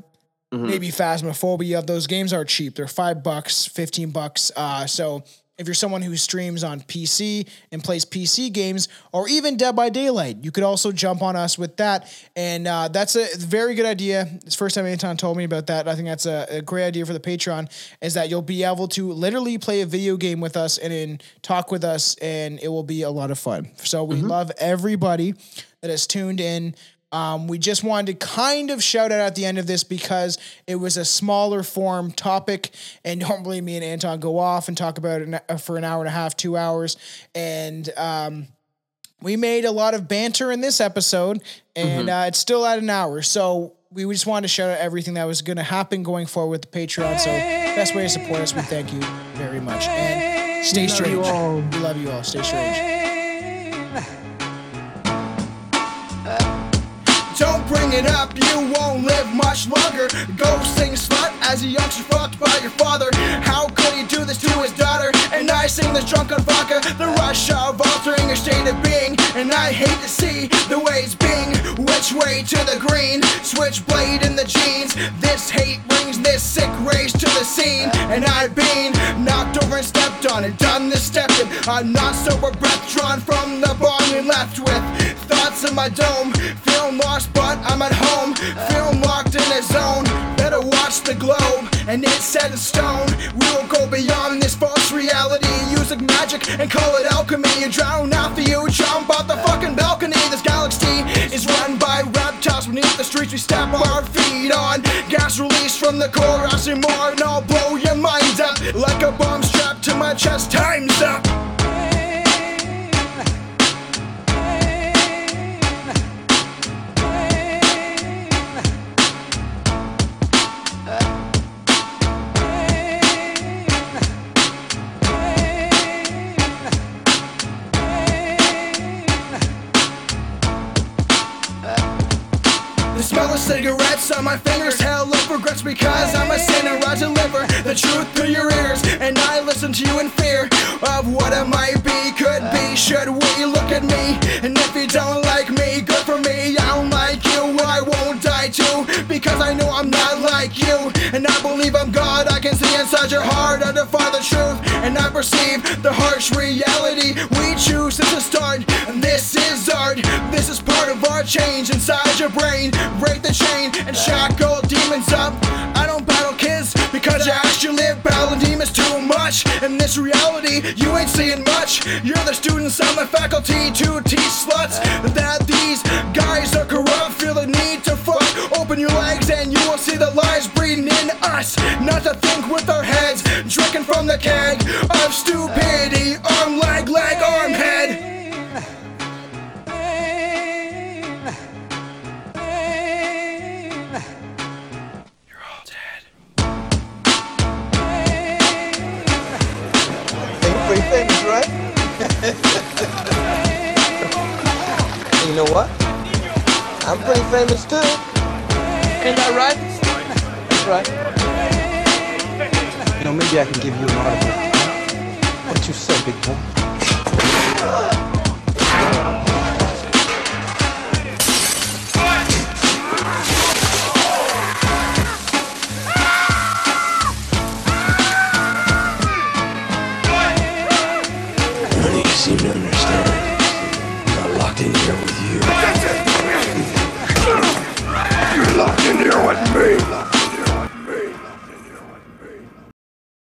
maybe Phasmophobia. Those games are cheap. They're five bucks, fifteen bucks. Uh, so if you're someone who streams on PC and plays PC games, or even Dead by Daylight, you could also jump on us with that. And uh, that's a very good idea. It's the first time Anton told me about that. I think that's a, a great idea for the Patreon. Is that you'll be able to literally play a video game with us and then talk with us, and it will be a lot of fun. So we love everybody that has tuned in. Um, we just wanted to kind of shout out at the end of this because it was a smaller form topic, and normally me and Anton go off and talk about it for an hour and a half, two hours, and um, we made a lot of banter in this episode, and uh, it's still at an hour. So we just wanted to shout out everything that was going to happen going forward with the Patreon. So best way to support us, we thank you very much, and stay strange. We love you all. Stay strange. Don't bring it up, you won't live much longer. Go sing slut as a youngster fucked by your father. How could he do this to his daughter? And I sing this drunk on vodka, the rush of altering your state of being. And I hate to see the way it's being. Which way to the green? Switchblade in the jeans. This hate brings this sick rage to the scene. And I've been knocked over and stepped on and done this stepping. I'm not sober breath drawn from the bong and left with thoughts in my dome. Feeling lost, but I'm at home. Feeling locked in a zone. Better watch the globe, and it's set in stone. We will go beyond this false reality. Use like magic and call it alchemy. You drown out the you jump off the fucking balcony. This galaxy is run by reptiles beneath the streets we step our feet on. Gas released from the core, I see more, and I'll blow your mind up like a bomb strapped to my chest. Time's up. Cigarettes on my fingers, hell regrets because I'm a sinner. I deliver the truth through your ears, and I listen to you in fear of what it might be, could be. Should we look at me? And if you don't like me, good for me. I don't like you, I won't die too, because I know I'm not like you. And I believe I'm God, I can see inside your heart, I defy the truth, and I perceive the harsh reality we choose since the start. And this is art, this is part of our change inside your brain. Break the chain and shackle demons up. I don't battle kids because you actually live battling demons too much. In this reality, you ain't seeing much. You're the students on my faculty to teach sluts that these guys are corrupt. Feel the need to fuck. Open your legs and you will see the lies breeding in us. Not to think with our heads, drinking from the keg of stupidity. Arm, leg, leg, arm, head. You know what? I'm pretty famous too. Ain't that right? That's right. You know, maybe I can give you an autograph. What you say, big boy?